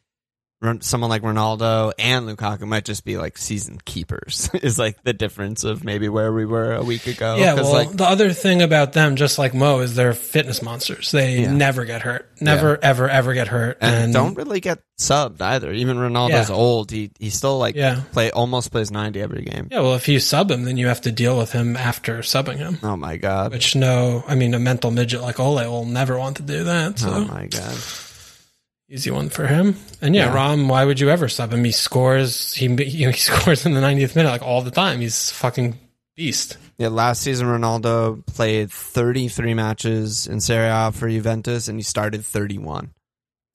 someone like Ronaldo and Lukaku might just be like season keepers. is like the difference of maybe where we were a week ago. Yeah, well, like the other thing about them, just like Mo, is they're fitness monsters. They Yeah. never get hurt, never, ever, ever get hurt, and, don't really get subbed either. Even Ronaldo's Yeah. old. He he still like Yeah. play almost plays ninety every game. Yeah, well, if you sub him, then you have to deal with him after subbing him. Oh my god. Which no, I mean, a mental midget like Ole will never want to do that. So Oh my god. Easy one for him. And yeah, Yeah. Rom, why would you ever sub him? He scores. He you know, he scores in the 90th minute like all the time. He's fucking beast. Yeah, last season Ronaldo played 33 matches in Serie A for Juventus, and he started 31.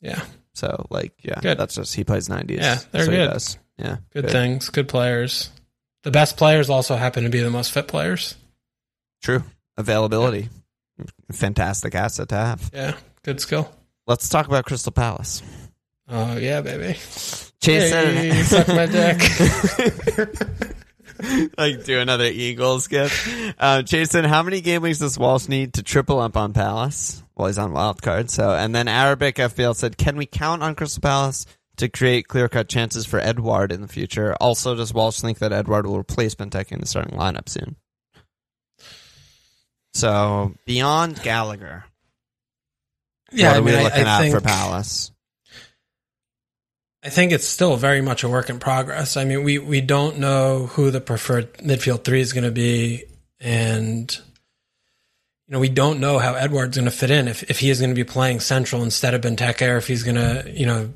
Yeah, So, like, yeah, Good. that's just he plays 90s. Yeah, they're That's what he good. Yeah, good, things, good players. The best players also happen to be the most fit players. True availability, fantastic asset to have. Yeah, good skill. Let's talk about Crystal Palace. Oh yeah, baby. Jason, Hey, suck my dick. like do another Eagles gift. Uh, Jason, how many game weeks does Walsh need to triple up on Palace? Well, he's on wild card. So, and then Arabic FPL said, can we count on Crystal Palace to create clear cut chances for Edouard in the future? Also, does Walsh think that Edouard will replace Benteke in the starting lineup soon? So, beyond Gallagher, Yeah, what I are mean, we looking I at for think- Palace? I think it's still very much a work in progress. I mean, we we don't know who the preferred midfield three is going to be, and you know we don't know how Edouard's going to fit in. If if he is going to be playing central instead of Benteke, or if he's going to, you know,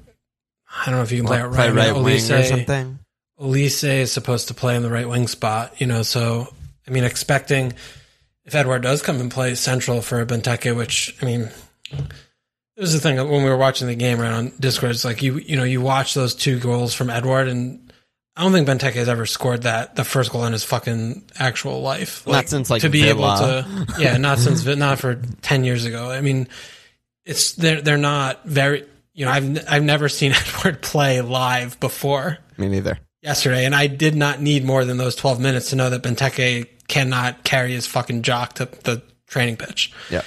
I don't know if you can play it Play right. right wing or something? Olise is supposed to play in the right wing spot, you know. So I mean, expecting if Edouard does come and play central for Benteke, which I mean, it was the thing when we were watching the game around on Discord. It's like you you know you watch those two goals from Edouard, and I don't think Benteke has ever scored that the first goal in his fucking actual life. Not since, like, to be Villa. able to yeah, not since not for ten years ago. I mean, it's they're they're not very. You know, I've I've never seen Edouard play live before Me neither. yesterday, and I did not need more than those 12 minutes to know that Benteke cannot carry his fucking jock to the training pitch. Yeah.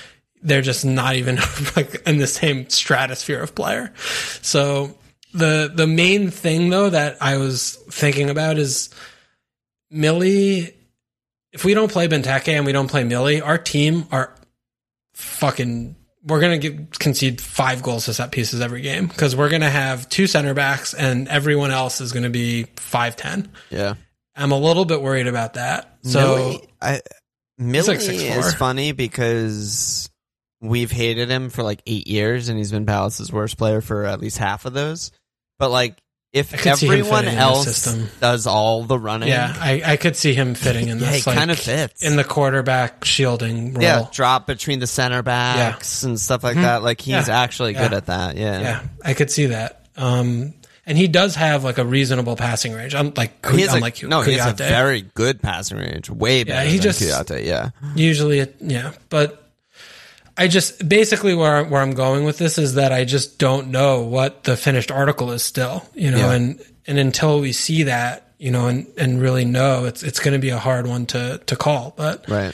They're just not even like in the same stratosphere of player. So the the main thing though that I was thinking about is Millie. If we don't play Benteke and we don't play Millie, our team are fucking we're going to concede five goals to set pieces every game because we're going to have two center backs and everyone else is going to be 5'10. Yeah. I'm a little bit worried about that. So Millie, I, Millie like is funny because we've hated him for like eight years, and he's been Palace's worst player for at least half of those. But like, if I could see him everyone fitting in the else does all the running, yeah, I, I could see him fitting in yeah, this. he like, kind of fits. in the quarterback shielding role. yeah, drop between the center backs and stuff like that. Like he's Mm-hmm. Yeah. actually good at that. Yeah. Yeah, I could see that. Um, and he does have like a reasonable passing range. I'm like, He has a, unlike no, he has a very good passing range, way better he than just- Kouyaté, Yeah, Usually, it, yeah, but I just basically where where I'm going with this is that I just don't know what the finished article is still, you know, Yeah. and and until we see that, you know, and and really know, it's it's going to be a hard one to to call. But right.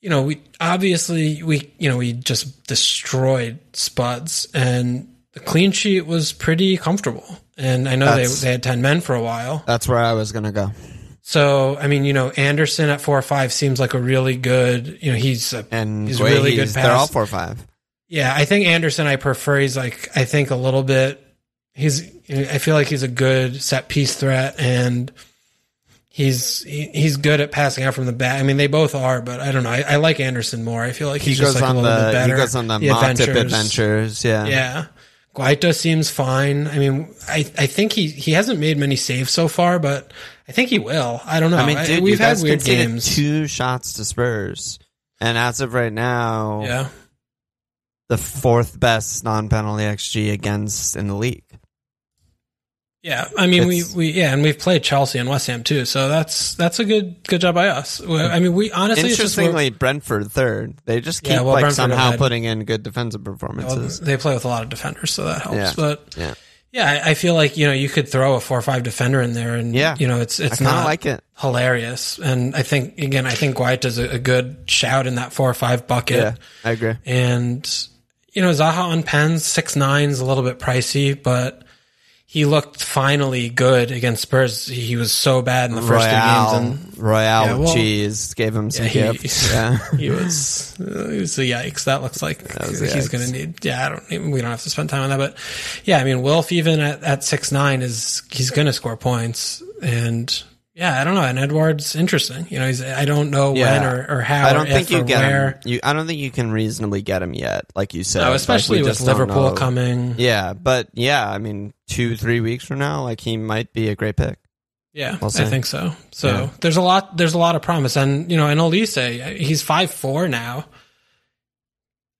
you know, we obviously we you know we just destroyed Spuds, and the clean sheet was pretty comfortable. And I know they they had ten men for a while. That's where I was gonna go. So I mean, you know, Andersen at four or five seems like a really good. You know, he's a And He's really good They're all four or five. Yeah, I think Andersen. I prefer. He's like I think a little bit. He's. I feel like he's a good set piece threat, and he's he, he's good at passing out from the back. I mean, they both are, but I don't know. I, I like Andersen more. I feel like He he's just goes like a on little bit the better. he goes on the, The adventures. adventures. Yeah. Yeah, Guaita seems fine. I mean, I I think he he hasn't made many saves so far, but I think he will. I don't know. I mean, dude, you we've had weird games. two shots to Spurs, and as of right now, yeah. the fourth best non-penalty xG against in the league. Yeah, I mean It's- we, we yeah, and we've played Chelsea and West Ham too, so that's that's a good good job by us. I mean, we honestly it's just Interestingly, Brentford third. They just keep Yeah, well, like Brentford somehow had- putting in good defensive well, performances. they play with a lot of defenders, so that helps. Yeah. But yeah, yeah, I, I feel like you know you could throw a four or five defender in there, and Yeah. you know it's it's not like it. hilarious. And I think again, I think Guaita's a, a good shout in that four or five bucket. Yeah, I agree. And you know, Zaha on pens six nine is a little bit pricey, but he looked finally good against Spurs. He was so bad in the first Royale, two games, and Royale Yeah, well- cheese gave him some Yeah, he-. Yeah, he was uh, he was a yikes. That looks like a he's going to need. Yeah, I don't. even- We don't have to spend time on that, but yeah, I mean, Wilf even at at six nine is he's going to score points, and yeah, I don't know. And Edouard's interesting. You know, he's I don't know Yeah. when or, or how. I don't think you get where. him. You, I don't think you can reasonably get him yet, like you said. No, especially we with Liverpool coming. Yeah, but yeah, I mean, two, three weeks from now, like he might be a great pick. Yeah, We'll I think so. So Yeah. there's a lot. There's a lot of promise, and you know, and Olise, he's five four now.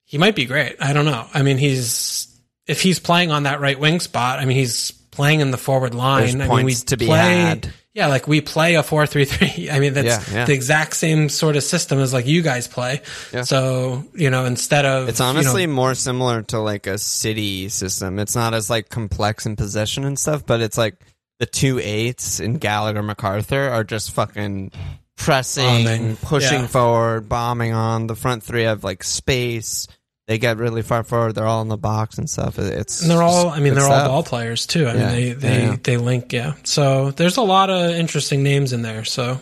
He might be great. I don't know. I mean, he's if he's playing on that right wing spot. I mean, he's playing in the forward line. There's I mean, points we to be play, had. Yeah, like we play a four three three. I mean, that's Yeah, yeah. the exact same sort of system as like you guys play. Yeah. So you know, instead of It's you know, honestly more similar to like a city system. It's not as like complex in possession and stuff, but it's like the two eights in Gallagher McArthur are just fucking pressing, Bombing. pushing forward, bombing on. The front three have like space. They get really far forward. They're all in the box and stuff. It's And they're all, I mean, they're all stuff. ball players too. I Yeah, mean, they, they, yeah. they link, yeah. So there's a lot of interesting names in there. So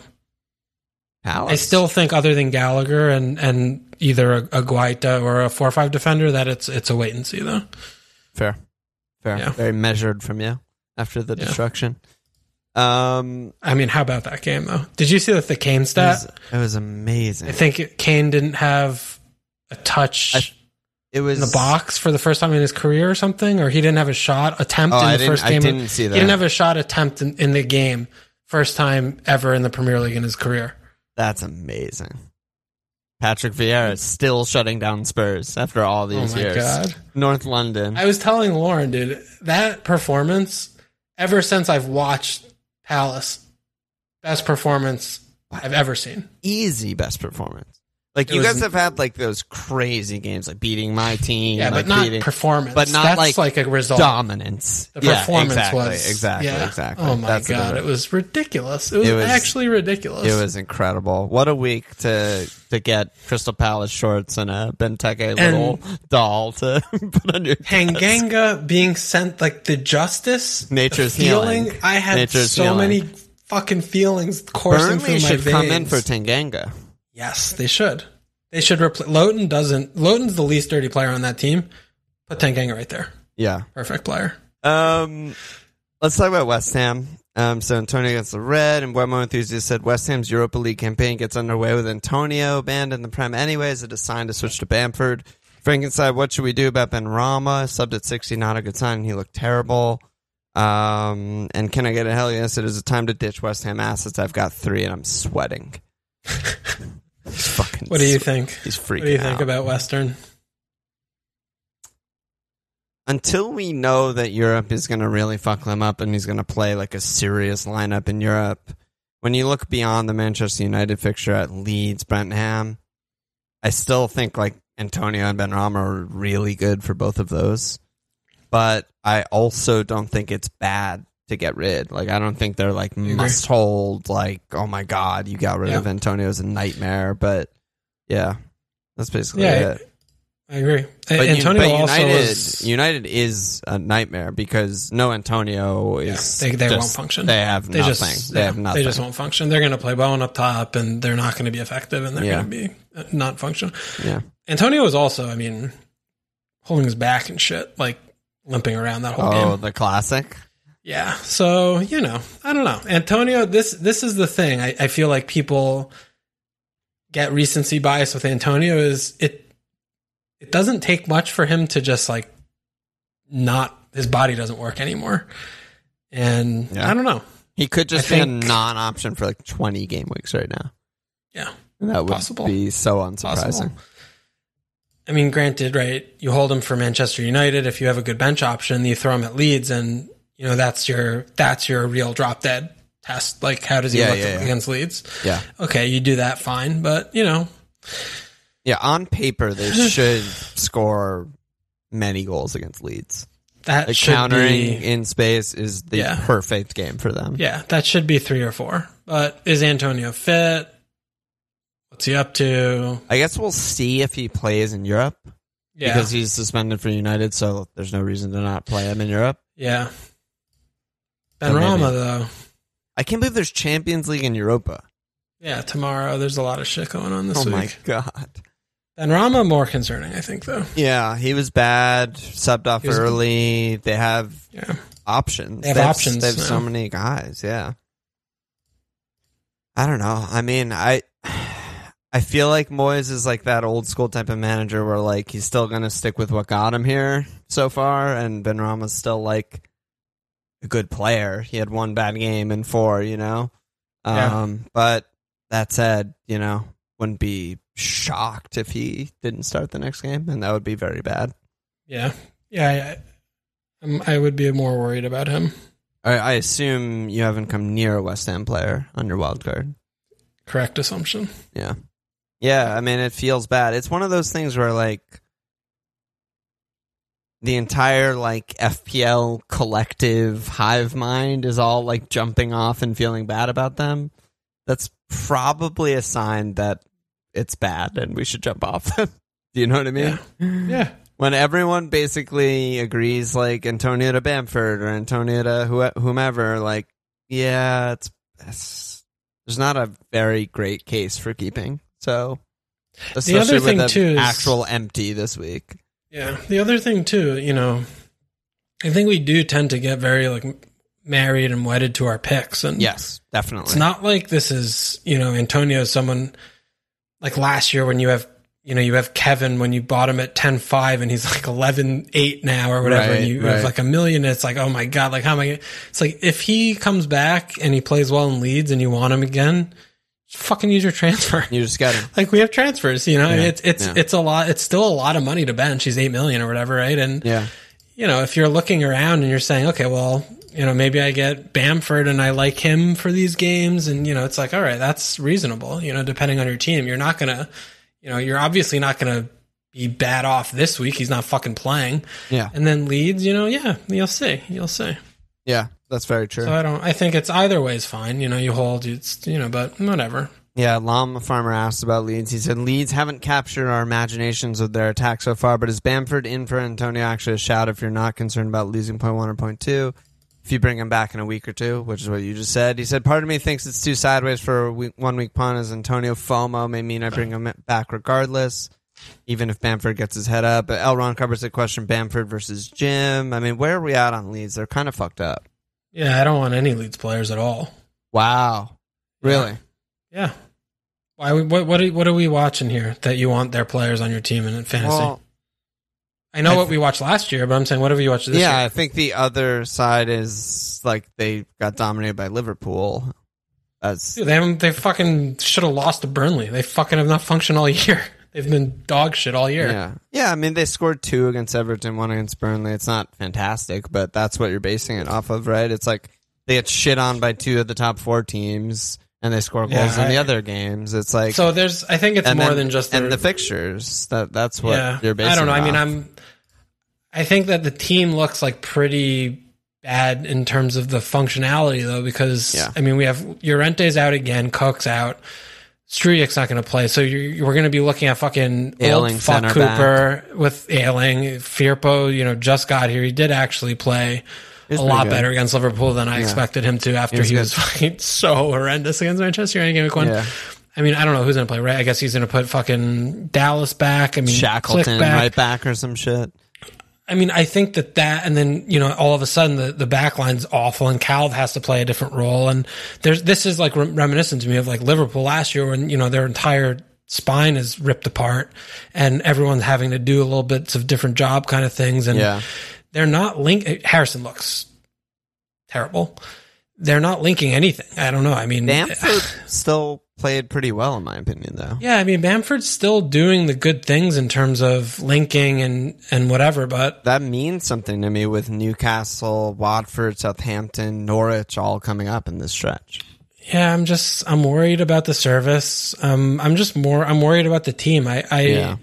Palace. I still think other than Gallagher and, and either a, a Guaita or a four or five defender that it's, it's a wait and see though. fair, fair, Yeah. very measured from you after the destruction. Um, I mean, how about that game though? Did you see that the Kane it was, it was amazing. I think Kane didn't have a touch I- It was in the box for the first time in his career or something, or he didn't have a shot attempt Oh, in I the first I game. didn't see that. He didn't have a shot attempt in, in the game. First time ever in the Premier League in his career. That's amazing. Patrick Vieira is still shutting down Spurs after all Oh these my years. god. North London. I was telling Lauren, dude, that performance, ever since I've watched Palace, best performance I've ever seen. Easy best performance. Like It you was- guys have had like those crazy games, like beating my team, Yeah, like but not beating performance. but not That's like a result. dominance. The Yeah, performance exactly, was exactly, yeah. exactly. Oh my That's god, it was ridiculous. It was, It was- actually ridiculous. It was incredible. What a week to to get Crystal Palace shorts and a Benteke little doll to put on your desk. Tanganga being sent like the justice, Nature's the feeling. healing. I had Nature's so healing. many fucking feelings coursing Burnley through my should veins. come in for Tanganga. Yes, they should. They should replace Lowton. Doesn't Lowton's the least dirty player on that team? Put Tanganga right there. Yeah. Perfect player. Um, let's talk about West Ham. Um, so Antonio gets the red, and Webmo enthusiast said West Ham's Europa League campaign gets underway with Antonio banned in the Prem anyways. It is signed to switch to Bamford. Frankenstein, what should we do about Benrahma? Subbed at 60, not a good sign. He looked terrible. Um, and can I get a hell yes? It is a time to ditch West Ham assets. I've got three, and I'm sweating. He's fucking. What do you think? He's freaking What do you think out. about Western? until we know that Europe is going to really fuck them up and he's going to play like a serious lineup in Europe, when you look beyond the Manchester United fixture at Leeds, Brentham, I still think like Antonio and Benrahma are really good for both of those. But I also don't think it's bad to get rid. Like I don't think they're like must hold. Like oh my god, you got rid Yeah. of Antonio is a nightmare. But yeah, that's basically Yeah, it. I agree. But, Antonio but also United, was. United is a nightmare because no Antonio Yeah, is. they they just- won't function. They have They nothing. just they yeah, have nothing. They just won't function. They're going to play Bowen up top, and they're not going to be effective, and they're Yeah. going to be uh, not functional. Yeah. Antonio was also, I mean, holding his back and shit, like limping around that whole Oh, game. the classic. Yeah. So, you know, I don't know. Antonio, this this is the thing. I, I feel like people get recency bias with Antonio is it it doesn't take much for him to just like not his body doesn't work anymore. And Yeah. I don't know. He could just I be a non-option for like twenty game weeks right now. Yeah. And that would Possible. be so unsurprising. Possible. I mean, granted, right? You hold him for Manchester United. If you have a good bench option, you throw him at Leeds, and you know that's your that's your real drop dead test. Like, how does he Yeah, look yeah, yeah. against Leeds? Yeah, Okay, you do that fine, but you know, yeah. On paper, they should score many goals against Leeds. that Like countering be in space is the Yeah. perfect game for them. yeah, that should be three or four. But is Antonio fit? What's he up to? I guess we'll see if he plays in Europe Yeah, because he's suspended for United. So there's no reason to not play him in Europe. yeah. Benrahma oh, though, I can't believe there's Champions League in Europa. yeah. Tomorrow, there's a lot of shit going on this oh week. my god. Benrahma more concerning, I think, though. Yeah, he was bad. Subbed off early. They have Yeah. options. They have options They have so many guys. Yeah. I don't know. I mean, I I feel like Moyes is like that old school type of manager where like he's still gonna stick with what got him here so far, and Benrahma's still like a good player. He had one bad game in four, you know. Yeah. Um, but that said, you know, wouldn't be shocked if he didn't start the next game, and that would be very bad. Yeah, yeah. I, I'm- I would be more worried about him. I, I assume you haven't come near a West Ham player on your wild card. Correct assumption. Yeah. Yeah, I mean it feels bad. It's one of those things where like the entire like FPL collective hive mind is all like jumping off and feeling bad about them. That's probably a sign that it's bad and we should jump off them. Do you know what I mean? Yeah, When everyone basically agrees like Antonio to Bamford or Antonio to who- whomever, like yeah, it's, it's there's not a very great case for keeping. So especially other with thing, the too, is- actual empty this week. Yeah. The other thing too, you know, I think we do tend to get very like married and wedded to our picks, and Yes, definitely. it's not like this is you know Antonio is someone like last year when you have. You know, you have Kevin when you bought him at 10-5 and he's like 11-8 now or whatever. Right, and you right. have like a million. It's like, oh my God, like how am I it's like if he comes back and he plays well in Leeds and you want him again, fucking use your transfer. you just got him. like we have transfers, you know, Yeah, it's, it's, yeah. it's a lot. It's still a lot of money to bench. He's 8 million or whatever. Right. And, Yeah. you know, if you're looking around and you're saying, okay, well, you know, maybe I get Bamford and I like him for these games. And, you know, it's like, all right, that's reasonable, you know, depending on your team. You're not going to, you know, you're obviously not going to be bad off this week. He's not fucking playing. Yeah. And then Leeds, you know, yeah, you'll see. You'll see. Yeah. That's very true. So I don't, I think it's either way is fine. You know, you hold, it's, you know, but whatever. Yeah, Llama Farmer asked about Leeds. He said Leeds haven't captured our imaginations with their attack so far, but is Bamford in for Antonio actually a shout if you're not concerned about losing point one or point two? if you bring him back in a week or two, which is what you just said. He said, "Part of me thinks it's too sideways for a week, one week punt as Antonio FOMO may mean I bring him back regardless." Even if Bamford gets his head up, but L. Ron covers the question: Bamford versus Jim. I mean, where are we at on Leeds? They're kind of fucked up. Yeah, I don't want any Leeds players at all. Wow, really? Yeah. Why? What? What are, what are we watching here that you want their players on your team in fantasy? Well, I know I what th- we watched last year, but I'm saying whatever you watched this yeah, year. Yeah, I think the other side is like they got dominated by Liverpool. That's Dude, they haven't, they fucking should have lost to Burnley. They fucking have not functioned all year. They've been dog shit all year. yeah, yeah. I mean, they scored two against Everton, one against Burnley. It's not fantastic, but that's what you're basing it off of, right? It's like they get shit on by two of the top four teams, and they score goals Yeah, in the I- other games. It's like So there's, I think it's more then- than just and the, fixtures. That that's what yeah. you're basing. I don't know. I mean. I'm, I think that the team looks like pretty bad in terms of the functionality though, because Yeah. I mean, we have Llorente's out again, Cook's out. Struijk's not going to play, so you're, we're going to be looking at fucking Ayling old fuck Cooper with Ayling. Firpo, you know, just got here. He did actually play He's a lot good. better against Liverpool than I expected him to after was he good. was fucking so horrendous against Manchester United game one. Yeah. I mean, I don't know who's going to play, right? I guess he's going to put fucking Dallas back. I mean, Shackleton back. right back or some shit. I mean, I think that that, and then you know, all of a sudden the the back line's awful, and Calv has to play a different role. And there's this is like rem- reminiscent to me of like Liverpool last year when you know their entire spine is ripped apart, and everyone's having to do a little bits of different job kind of things, and Yeah. they're not link. Harrison looks terrible. They're not linking anything. I don't know. I mean, Bamford still played pretty well, in my opinion, though. Yeah, I mean Bamford's still doing the good things in terms of linking and and whatever, but That means something to me with Newcastle, Watford, Southampton, Norwich all coming up in this stretch. yeah, I'm just I'm worried about the service. Um, I'm just more I'm worried about the team. I I, Yeah.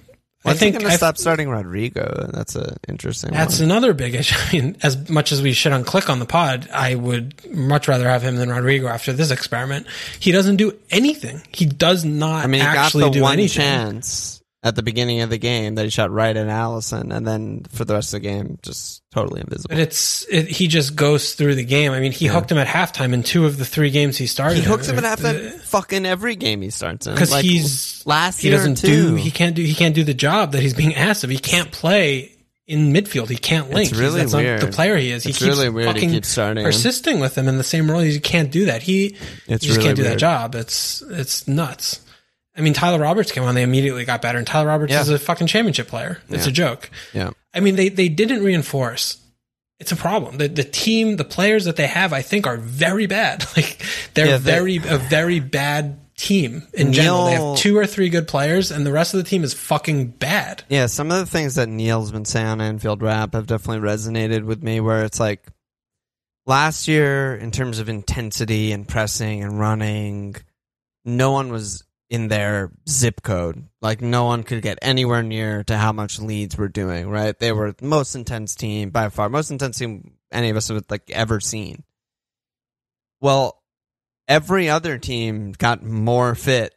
I When's think he going to I- stop starting Rodrigo? That's an interesting that's one. another big issue. I mean, as much as we shit on Klich on the pod, I would much rather have him than Rodrigo after this experiment. He doesn't do anything. He does not I mean, he actually got the do one anything. chance at the beginning of the game that he shot right at Alisson, and then for the rest of the game, just totally invisible. But it's it, he just goes through the game. I mean, he hooked him at halftime in two of the three games he started. He hooks him at halftime, that fucking every game he starts in. because Like, he's last he doesn't do he can't do he can't do the job that he's being asked of. He can't play in midfield. He can't link. It's really He's, that's not weird. the player he is. He It's keeps really weird he keeps starting him. persisting with him in the same role. He can't do that. He, It's he just really can't do that job. It's it's nuts. I mean, Tyler Roberts came on. They immediately got better, and Tyler Roberts Yeah. is a fucking championship player. It's Yeah. a joke. yeah, I mean, they they didn't reinforce. It's a problem. The the team, the players that they have, I think, are very bad. Like they're Yeah, they- very a very bad team in general. They have two or three good players, and the rest of the team is fucking bad. yeah. Some of the things that Neil's been saying on Anfield Wrap have definitely resonated with me. Where it's like last year, in terms of intensity and pressing and running, no one was in their zip code. Like no one could get anywhere near to how much Leeds were doing. Right? They were the most intense team by far, most intense team any of us have like ever seen. Well, every other team got more fit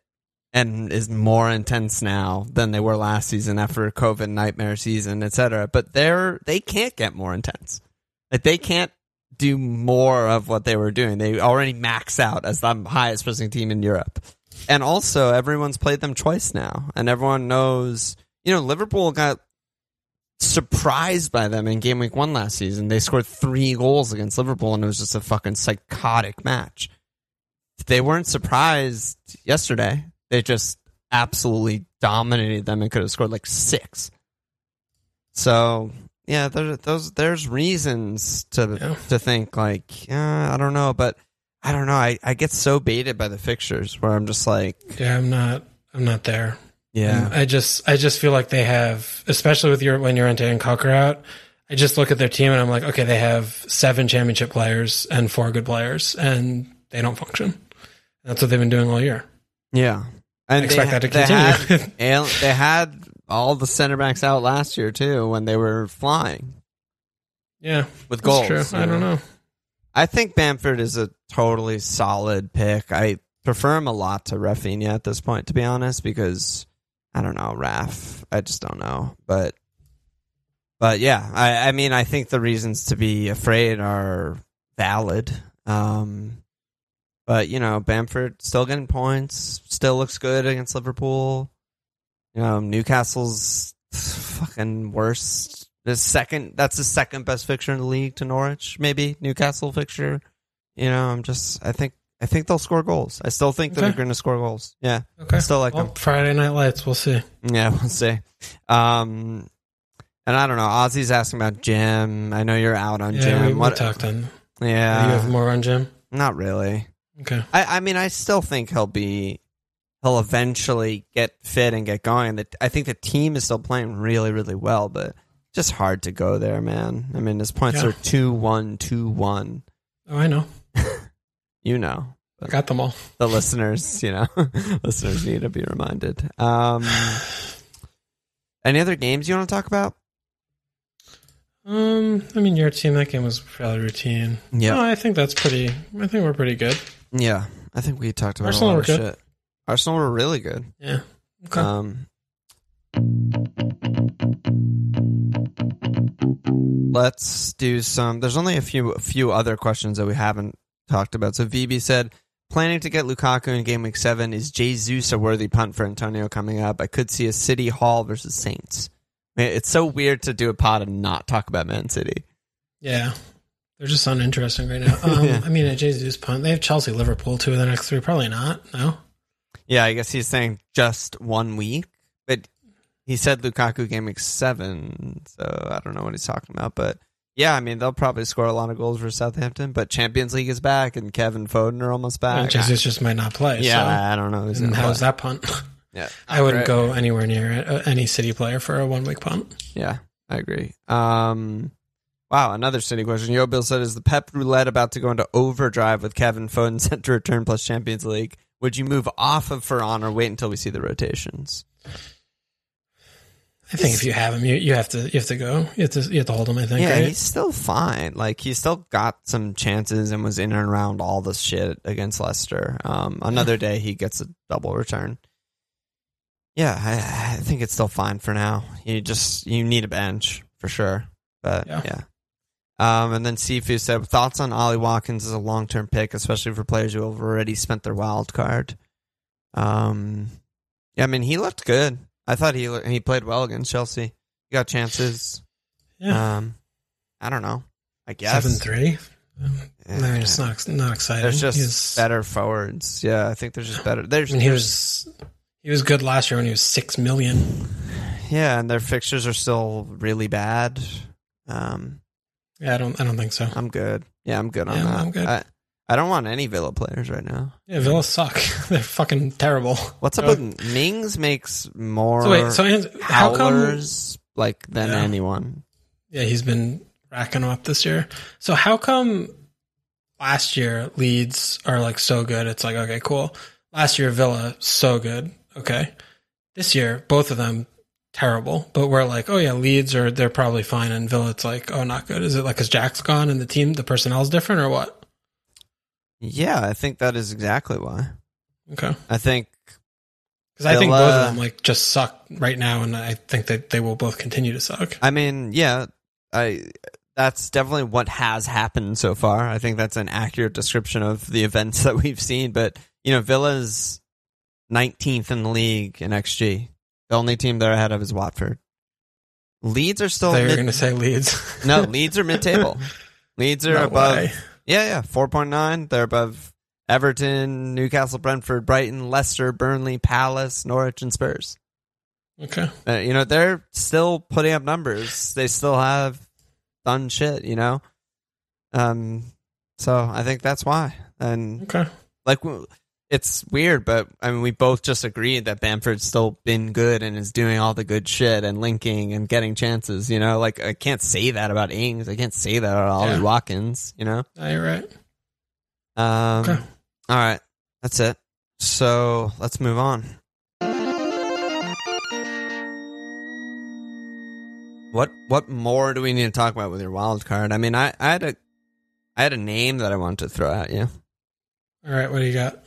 and is more intense now than they were last season after COVID nightmare season, etc. But they're they can't get more intense. Like they can't do more of what they were doing. They already max out as the highest pressing team in Europe. And also everyone's played them twice now. And everyone knows you know, Liverpool got surprised by them in game week one last season. They scored three goals against Liverpool and it was just a fucking psychotic match. They weren't surprised yesterday. They just absolutely dominated them and could have scored like six. So yeah, there, those there's reasons to Yeah. to think like yeah, I don't know, but I don't know. I, I get so baited by the fixtures where I'm just like Yeah, I'm not. I'm not there. yeah, I just I just feel like they have, especially with your when you're into and Cocker out. I just look at their team and I'm like, okay, they have seven championship players and four good players, and they don't function. That's what they've been doing all year. yeah. And expect that to they continue. Had, they had all the center backs out last year too when they were flying Yeah, with that's goals. true. I don't know. I think Bamford is a totally solid pick. I prefer him a lot to Raphinha at this point, to be honest, because I don't know Raf. I just don't know, but but yeah, I, I mean, I think the reasons to be afraid are valid. Um, but you know, Bamford still getting points, still looks good against Liverpool. You know, Newcastle's fucking worst. The second, that's the second best fixture in the league to Norwich. Maybe Newcastle fixture. You know, I'm just, I think, I think they'll score goals. I still think Okay. they're going to score goals. Yeah, Okay. still like well, them. Friday Night Lights. We'll see. Yeah, we'll see. Um, and I don't know. Ozzy's asking about Jim. I know you're out on Yeah, Jim. we, we what? talked on. yeah, you have more on Jim. not really. Okay. I, I mean, I still think he'll be. He'll eventually get fit and get going. That I think the team is still playing really, really well, but just hard to go there, man. I mean, his points Yeah. are two one, two one. Oh, I know. You know, I got them all. the listeners, you know, listeners need to be reminded. Um, any other games you want to talk about? Um, I mean, your team that game was fairly routine. Yeah. No, I think that's pretty. I think we're pretty good. Yeah, I think we talked about Arsenal a lot were of good. shit. Arsenal were really good. Yeah. Okay. Um, let's do some. There's only a few a few other questions that we haven't talked about. So VB said, planning to get Lukaku in game week seven. Is Jesus a worthy punt for Antonio coming up? I could see a City Hall versus Saints. Man, It's so weird to do a pod and not talk about Man City. yeah. They're just uninteresting right now. Um, Yeah. I mean, at Jesus punt, they have Chelsea, Liverpool, two of the next three. Probably not. No. Yeah, I guess he's saying just one week, but he said Lukaku game week seven, so I don't know what he's talking about. But yeah, I mean they'll probably score a lot of goals for Southampton. But Champions League is back, and Kevin Foden are almost And back. Jesus just might not play. yeah, So. I don't know. Who's And how's play. that punt? Yeah, I wouldn't Right. go anywhere near uh, any City player for a one week punt. Yeah, I agree. Um, wow, another city question. Yo, Bill said, "Is the Pep roulette about to go into overdrive with Kevin Foden set to return plus Champions League? Would you move off of Ferran or wait until we see the rotations?" I think if you have him, you, you have to you have to go. You have to you have to hold him. I think. Yeah, right? he's still fine. Like he still got some chances and was in and around all this shit against Leicester. Um, another day he gets a double return. Yeah, I, I think it's still fine for now. You just you need a bench for sure, but Yeah. yeah. Um, and then Sifu said thoughts on Ollie Watkins as a long term pick, especially for players who have already spent their wild card. Um, yeah, I mean he looked good. I thought he he played well against Chelsea. He got chances. yeah. Um, I don't know. I guess Seven three. I Yeah. mean, it's not not exciting. There's just He's- better forwards. Yeah, I think there's just better. There's I mean, he was he was good last year when he was six million. yeah, and their fixtures are still really bad. Um, Yeah, I don't I don't think so. I'm good. Yeah, I'm good on Yeah, that. I'm good. I, I don't want any Villa players right now. Yeah, Villa suck. They're fucking terrible. What's up with Mings? Makes more So wait, so how come? howlers like than Yeah. anyone. Yeah, he's been racking them up this year. So how come last year Leeds are like so good? It's like okay, cool. Last year Villa so good. Okay, this year both of them terrible. But we're like, oh yeah, Leeds are they're probably fine, and Villa it's like, oh not good. Is it like because Jack's gone and the team the personnel's different or what? Yeah, I think that is exactly why. Okay, I think because I think both of them like just suck right now, and I think that they will both continue to suck. I mean, yeah, I that's definitely what has happened so far. I think that's an accurate description of the events that we've seen. But you know, Villa's 19th in the league in XG. The only team they're ahead of is Watford. Leeds are still They're mid- going to say Leeds. no. Leeds are mid-table. Leeds are No above. way. Yeah, yeah, 4.9. They're above Everton, Newcastle, Brentford, Brighton, Leicester, Burnley, Palace, Norwich, and Spurs. Okay. Uh, you know, they're still putting up numbers. They still have done shit, you know? Um, so I think that's why. And Okay. like, it's weird, but I mean, we both just agreed that Bamford's still been good and is doing all the good shit and linking and getting chances, you know? Like, I can't say that about Ings. I can't say that about Ollie Yeah. Watkins, you know? No, you're right. Um, Okay. all right. That's it. So let's move on. What what more do we need to talk about with your wild card? I mean, I, I had a I had a name that I wanted to throw at you. All right. What do you got?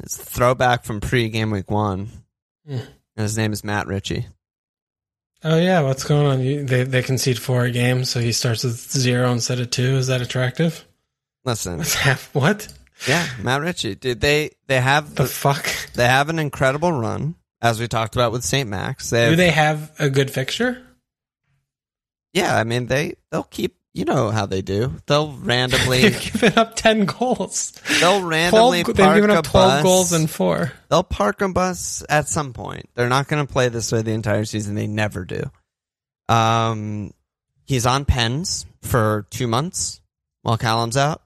It's throwback from pre game week one. Hmm. And his name is Matt Ritchie. Oh yeah, what's going on? You, they they concede four a game, so he starts with zero instead of two. Is that attractive? Listen, what yeah, Matt Ritchie, dude. They they have the fuck? they have an incredible run, as we talked about with St. Max. They Do they have a good fixture? yeah, I mean they they'll keep. You know how they do. They'll randomly They've given up ten goals. they'll 12, randomly they've given up twelve bus. goals and four. they'll park a bus at some point. They're not going to play this way the entire season. They never do. Um, he's on pens for two months while Callum's out.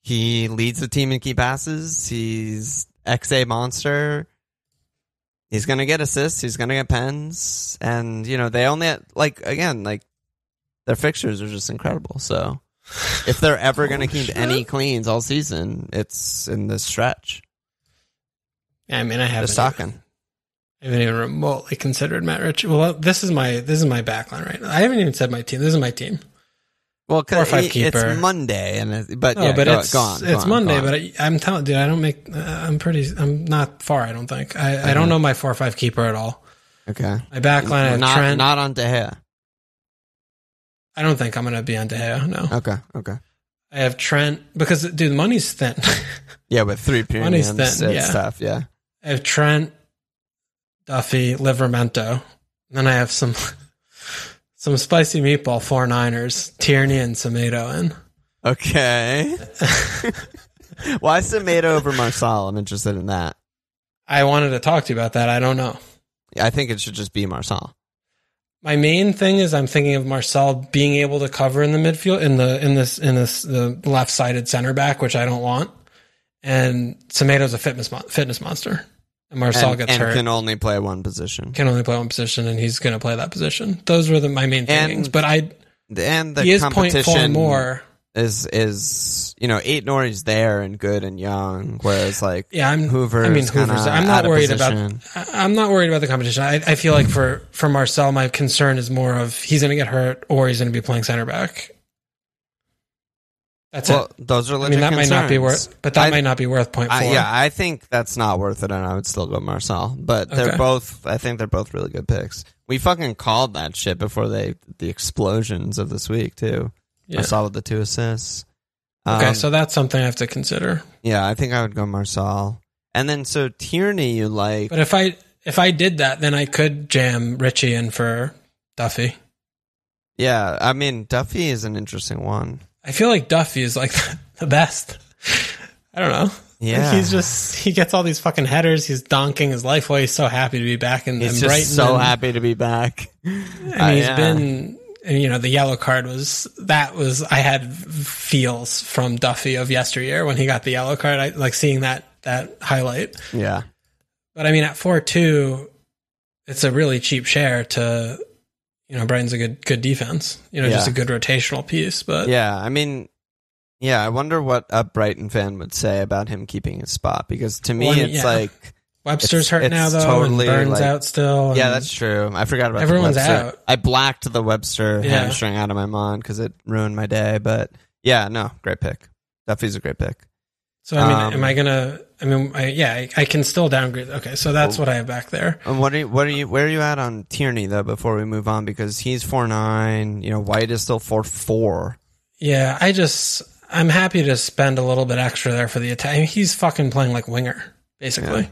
He leads the team in key passes. He's XA monster. He's going to get assists. He's going to get pens. And, you know, they only, like, again, like, their fixtures are just incredible. So if they're ever going to keep any cleans all season, it's in this stretch. I mean, I haven't. Just talking. I haven't even remotely considered Matt Rich. Well, this is my this is my backline right now. I haven't even said my team. This is my team. Well, cause it- it's Monday, and but Oh, yeah, but go, it's go on, go it's on, Monday. But I, I'm telling, dude, I don't make. Uh, I'm pretty. I'm not far. I don't think. I, I Uh-huh. don't know my four or five keeper at all. okay, My backline. I have not Trent. not on De Gea. I don't think I'm gonna be on De Gea. No, Okay, okay, I have Trent because dude, money's thin. yeah, with three Money's thin, it's yeah. tough. Yeah, I have Trent, Duffy, Livramento. And then I have some some spicy meatball four niners, Tierney and Tomato in. okay. Why Semedo over Marçal? I'm interested in that. I wanted to talk to you about that. I don't know. I think it should just be Marçal. My main thing is I'm thinking of Marçal being able to cover in the midfield in the in this in this the left sided center back, which I don't want. And Tomato's a fitness mon- fitness monster, and Marçal and, gets and hurt. can only play one position. can only play one position, and he's going to play that position. Those were the, my main And things. But I And the he is point four competition more. Is is you know Aït-Nouri's there and good and young, whereas like Yeah, I'm. Hoever. I mean, Hoever's. I'm not worried position. about. I'm not worried about the competition. I, I feel like for for Marçal, my concern is more of he's going to get hurt or he's going to be playing center back. That's Well, it. those are I mean, that might not be worth, but that I- might not be worth point four. I, yeah, I think that's not worth it, and I would still go Marçal. But they're both. I think they're both really good picks. We fucking called that shit before they the explosions of this week too. Yeah. Marçal with the two assists. Okay, Um, so that's something I have to consider. yeah, I think I would go Marçal. And then so Tierney, you like? But if I if I did that, then I could jam Ritchie in for Duffy. Yeah, I mean Duffy is an interesting one. I feel like Duffy is like the best. I don't know. Yeah, Like he's just he gets all these fucking headers. He's donking his life away. He's so happy to be back in, he's Brighton. so and, happy to be back. And Uh, he's yeah. been you know the yellow card was that was I had feels from Duffy of yesteryear when he got the yellow card. I like seeing that that highlight. Yeah, But I mean, at four two, it's a really cheap share to, you know, Brighton's a good good defense. You know, just a good rotational piece. But yeah. I mean, yeah. I wonder what a Brighton fan would say about him keeping his spot because to me, Well, I mean, it's yeah. like. Webster's It's- hurt now though, totally, and Burns like- out still. Yeah, that's true. I forgot about Everyone's out. I blacked the Webster Yeah. hamstring out of my mind because it ruined my day. But yeah, no, great pick. Duffy's a great pick. so. I mean, um, am I gonna? I mean, I, yeah, I, I can still downgrade. Okay, so that's what I have back there. And what are you, what are you where are you at on Tierney though? Before we move on, because he's four nine. You know, White is still four four. Yeah, I just I'm happy to spend a little bit extra there for the attack. He's fucking playing like winger, basically. Yeah,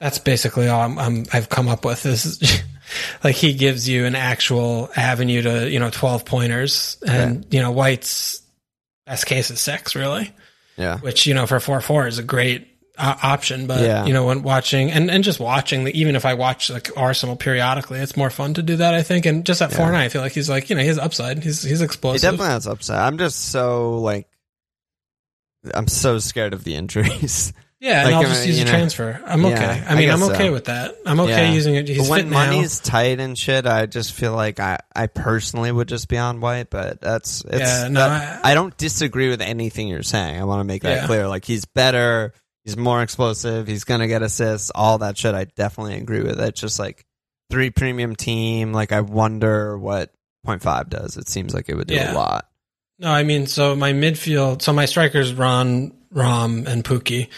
That's basically all I'm, I'm, I've come up with. Is like he gives you an actual avenue to you know 12 pointers, and you know White's best case is six, really, yeah, which you know for four four is a great uh, option. But Yeah. you know when watching and and just watching, the, even if I watch like Arsenal periodically, it's more fun to do that. I think, and just at four Yeah. nine, I feel like he's like you know he's upside. He's he's he explosive. definitely has upside. I'm just so like, I'm so scared of the injuries. Yeah, and I'll just use a know, transfer. I'm okay. yeah, I I mean, I'm okay so. with that. I'm okay Yeah. using it. He's when fit now. money's tight and shit, I just feel like I, I personally would just be on White. But that's it's. Yeah, no, that- I- I, don't disagree with anything you're saying. I want to make that clear. Like he's better. He's more explosive. He's gonna get assists. All that shit. I definitely agree with. It's just like three premium team. Like I wonder what point five does. It seems like it would do a lot. No, I mean, so my midfield, so my strikers Ron, Rom, and Pukki.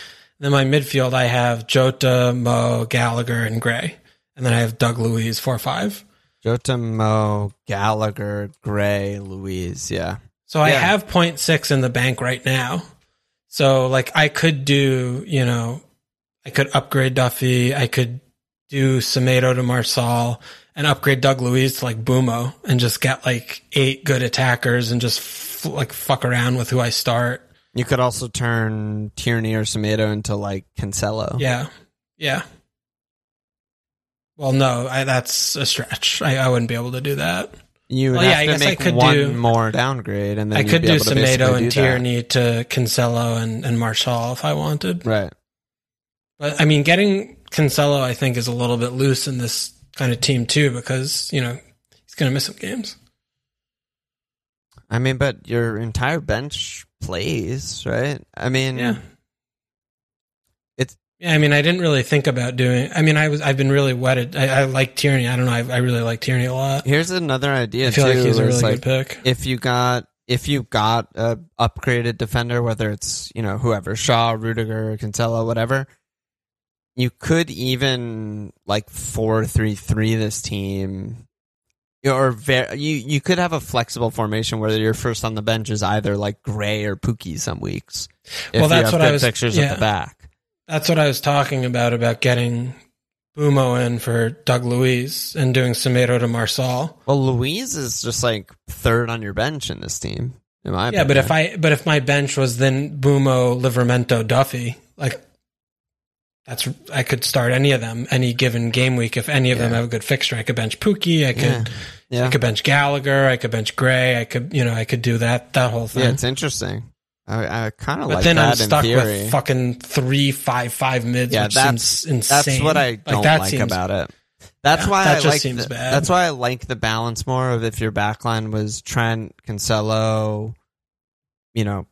Then my midfield, I have Jota, Mo, Gallagher, and Gray. And then I have Douglas Luiz, 4 5. Jota Mo, Gallagher, Gray, Luiz. Yeah. So I Yeah. have 0.6 in the bank right now. So like I could do, you know, I could upgrade Duffy. I could do Semedo to Marçal and upgrade Douglas Luiz to like Mbeumo and just get like eight good attackers and just f- like fuck around with who I start. You could also turn Tierney or Semedo into like Cancelo. Yeah. Yeah. Well, no, I, that's a stretch. I, I wouldn't be able to do that. You would Well, yeah, I guess I could one do- more downgrade, and then I you'd could be do Semedo do and that. Tierney to Cancelo and, and Marçal if I wanted. Right. But I mean, getting Cancelo, I think, is a little bit loose in this kind of team too, because you know he's going to miss some games. I mean, but your entire bench plays, right? I mean, Yeah, It's- yeah. I mean, I didn't really think about doing. I mean, I was I've been really wedded. I, I like Tierney. I don't know. I, I really like Tierney a lot. here's another idea I feel too. like he's a really like, good pick. if you got if you got a upgraded defender, whether it's you know whoever Shaw, Rudiger, Cancelo, whatever, you could even like four three three this team, or ver- you you could have a flexible formation where your first on the bench is either like Gray or Pukki some weeks. Well, that's what I was- fixtures yeah. at the back. That's what I was talking about about getting Mbeumo in for Douglas Luiz and doing Semedo to Marçal. Well, Luiz is just like third on your bench in this team. In my Yeah, but if I but if my bench was then Mbeumo, Livramento, Duffy, like that's I could start any of them any given game week if any of them have a good fixture. I could bench Pukki, I could yeah, yeah, I could bench Gallagher, I could bench Gray, I could you know I could do that that whole thing. yeah, it's interesting. I, I kind of but like then I'm stuck with fucking three five five mids. yeah, that's seems that's what I don't that like seems- about it. That's Yeah, why that I just like. seems the, bad. That's why I like the balance more of if your backline was Trent, Cancelo, you know,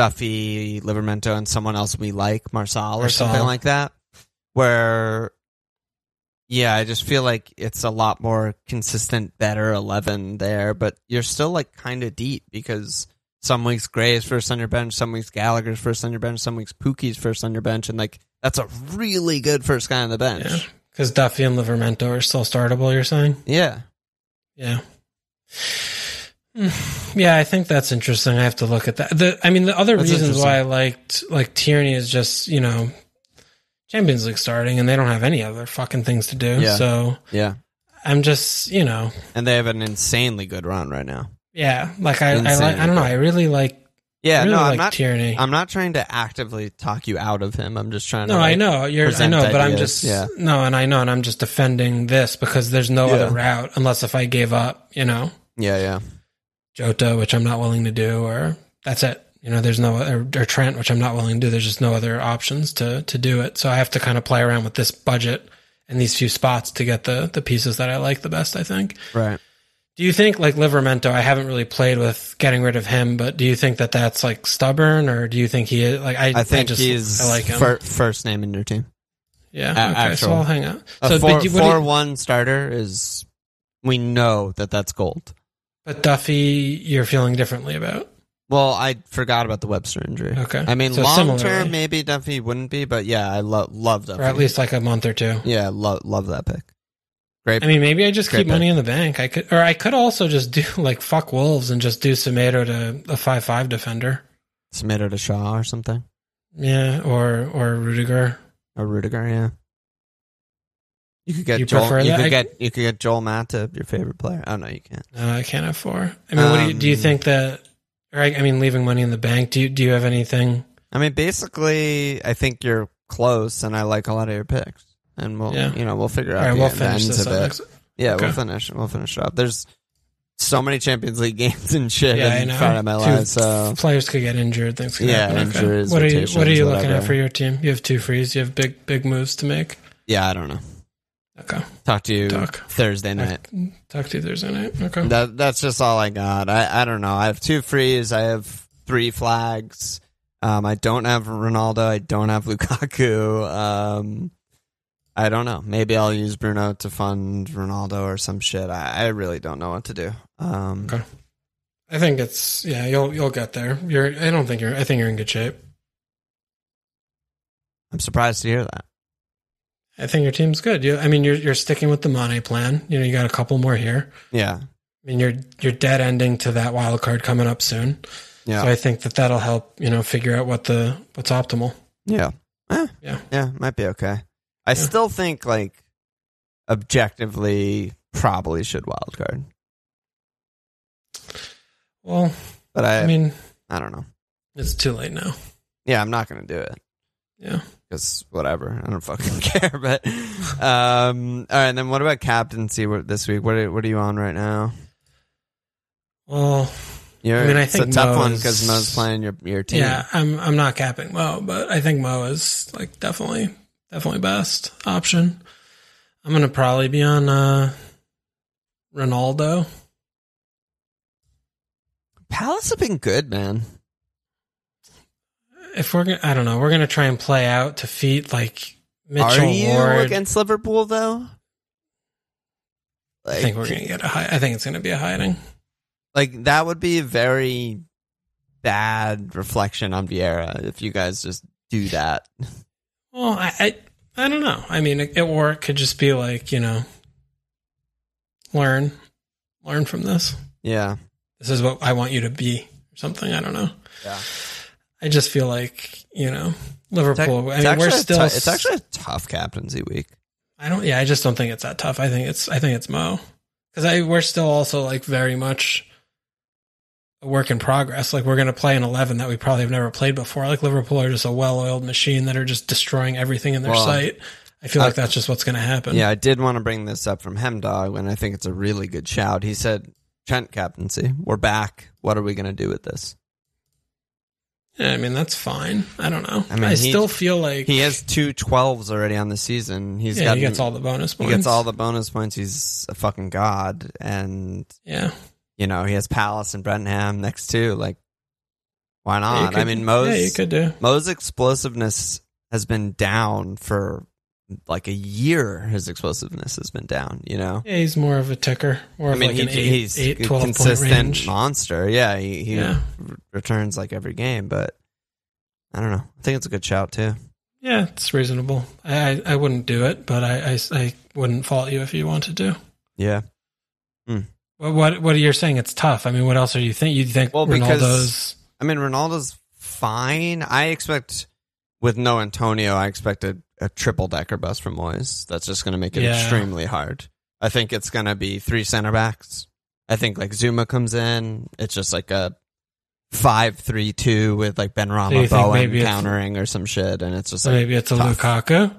Duffy, Livramento, and someone else we like, Marçal or Marçal. something like that. Where, yeah, I just feel like it's a lot more consistent, better eleven there, but you're still like kind of deep because some weeks Gray is first on your bench, some weeks Gallagher's first on your bench, some weeks Pukki's first on your bench, and like that's a really good first guy on the bench. Yeah, because Duffy and Livramento are still startable. You're saying? Yeah. Yeah. Yeah, I think that's interesting. I have to look at that. The, I mean, the other That's reasons why I liked like Tierney is just you know Champions League starting, and they don't have any other fucking things to do. Yeah. So Yeah. I'm just you know And they have an insanely good run right now. yeah, like I I, like, I don't know. I really like Yeah, really no, like I'm not Tierney. I'm not trying to actively talk you out of him. I'm just trying to no, I know you're. I know, but I'm just yeah. no, and I know, and I'm just defending this because there's no Yeah. other route unless if I gave up, you know, Yeah, yeah. Jota, which I'm not willing to do, or that's it. You know, there's no or, or Trent, which I'm not willing to do. There's just no other options to to do it. So I have to kind of play around with this budget and these few spots to get the the pieces that I like the best. I think. Right. Do you think like Livramento? I haven't really played with getting rid of him, but do you think that that's like stubborn, or do you think he is like I? I think just, he's I like him. fir- first name in your team. yeah. a- okay. So I'll hang out. A So, four, but, you, do you- four one starter is we know that that's gold. But Duffy, you're feeling differently about. Well, I forgot about the Webster injury. Okay. I mean, So long similarly. term, maybe Duffy wouldn't be, but yeah, I lo- love Duffy. or at least like a month or two. yeah, lo- love that pick. Great. I mean, maybe I just Great keep money in the bank. I could, or I could also just do like fuck Wolves and just do Semedo to a five five defender. Submit to Shaw or something. Yeah, or or Rudiger. Or Rudiger, yeah. You could get You Joel. You could I- get you could get Joel Matip, your favorite player. Oh no, you can't. No, I can't have four. I mean, what do you do? You Um, think that? Or I, I mean, leaving money in the bank. Do you do you have anything? I mean, basically, I think you're close, and I like a lot of your picks, and we'll Yeah. you know we'll figure out right, the, we'll the finish ends of up it. next. Yeah, Okay. we'll finish. We'll finish up. There's so many Champions League games and shit Yeah, I in know. front of my life. So Players could get injured. Things could Yeah, happen. Okay. injuries, What are you What are you looking at for your team? You have two frees. You have big big moves to make. yeah, I don't know. Okay. Talk to you Talk. Thursday night. Talk to you Thursday night. Okay. That that's just all I got. I I don't know. I have two frees. I have three flags. Um, I don't have Ronaldo. I don't have Lukaku. Um, I don't know. Maybe I'll use Bruno to fund Ronaldo or some shit. I, I really don't know what to do. Um, Okay. I think it's yeah. You'll you'll get there. You're. I don't think you're. I think you're in good shape. I'm surprised to hear that. I think your team's good. You, I mean, you're you're sticking with the Mane plan. You know, you got a couple more here. Yeah, I mean, you're you're dead ending to that wild card coming up soon. Yeah. So I think that that'll help you know figure out what the what's optimal. Yeah. Eh, Yeah. Yeah, might be okay. I still think like objectively probably should wild card. Well, But I I mean, I, don't know. it's too late now. Yeah, I'm not going to do it Yeah. Cuz whatever. I don't fucking care, but um all right, and then what about captaincy this week? What are, what are you on right now? Well, You're, I mean, I it's a think tough one Mo's- cuz Mo's playing your your team. yeah, I'm I'm not capping Mo, but I think Mo is like definitely definitely best option. I'm gonna probably be on uh Ronaldo. Palace have been good, man. If we're gonna, I don't know, we're gonna try and play out to feet like Mitchell are you Ward. against Liverpool though? Like, I think we're gonna get a high. I think it's gonna be a hiding. like that would be a very bad reflection on Vieira if you guys just do that. Well, I, I, I don't know. I mean, it, or it could just be like you know, learn, learn from this. Yeah. This is what I want you to be, or something. I don't know. Yeah. I just feel like you know, Liverpool. I It's mean, we're still. tou- it's actually a tough captaincy week. I don't. Yeah, I just don't think it's that tough. I think it's. I think it's Mo because I we're still also like very much a work in progress. Like we're going to play an eleven that we probably have never played before. Like Liverpool are just a well-oiled machine that are just destroying everything in their Well, sight. I feel like I- that's just what's going to happen. Yeah, I did want to bring this up from Hemdog, and I think it's a really good shout. He said, Trent captaincy, we're back. What are we going to do with this? Yeah, I mean that's fine. I don't know. I I, mean, he- still feel like He has two 12s already on the season. He's yeah, got he gets all the bonus points. he gets all the bonus points. He's a fucking god. And, yeah. you know, he has Palace and Brentham next to. Like, why not? you could- I mean, Mo's, yeah, you could do. Mo's explosiveness has been down for like a year. His explosiveness has been down, you know? Yeah, he's more of a ticker, more I mean, like he, an eight, he's eight, a 12 point consistent monster. Yeah, he, he Yeah. r- returns like every game, but I don't know. I think it's a good shout too. Yeah, it's reasonable. I, I, I wouldn't do it, but I, I, I wouldn't fault you if you wanted to. Yeah, hmm. What what what are you saying? It's tough. I mean, what else are you think? You think Well, because- Ronaldo's? I mean, Ronaldo's fine. I expect with no Antonio, I expect a, triple decker bus from Moyes. That's just going to make it Yeah. extremely hard. I think it's going to be three center backs. I think like Zouma comes in. It's just like a five three two with like Benrahma think Bowen countering or some shit, and it's just like maybe it's a tough. Lukaku.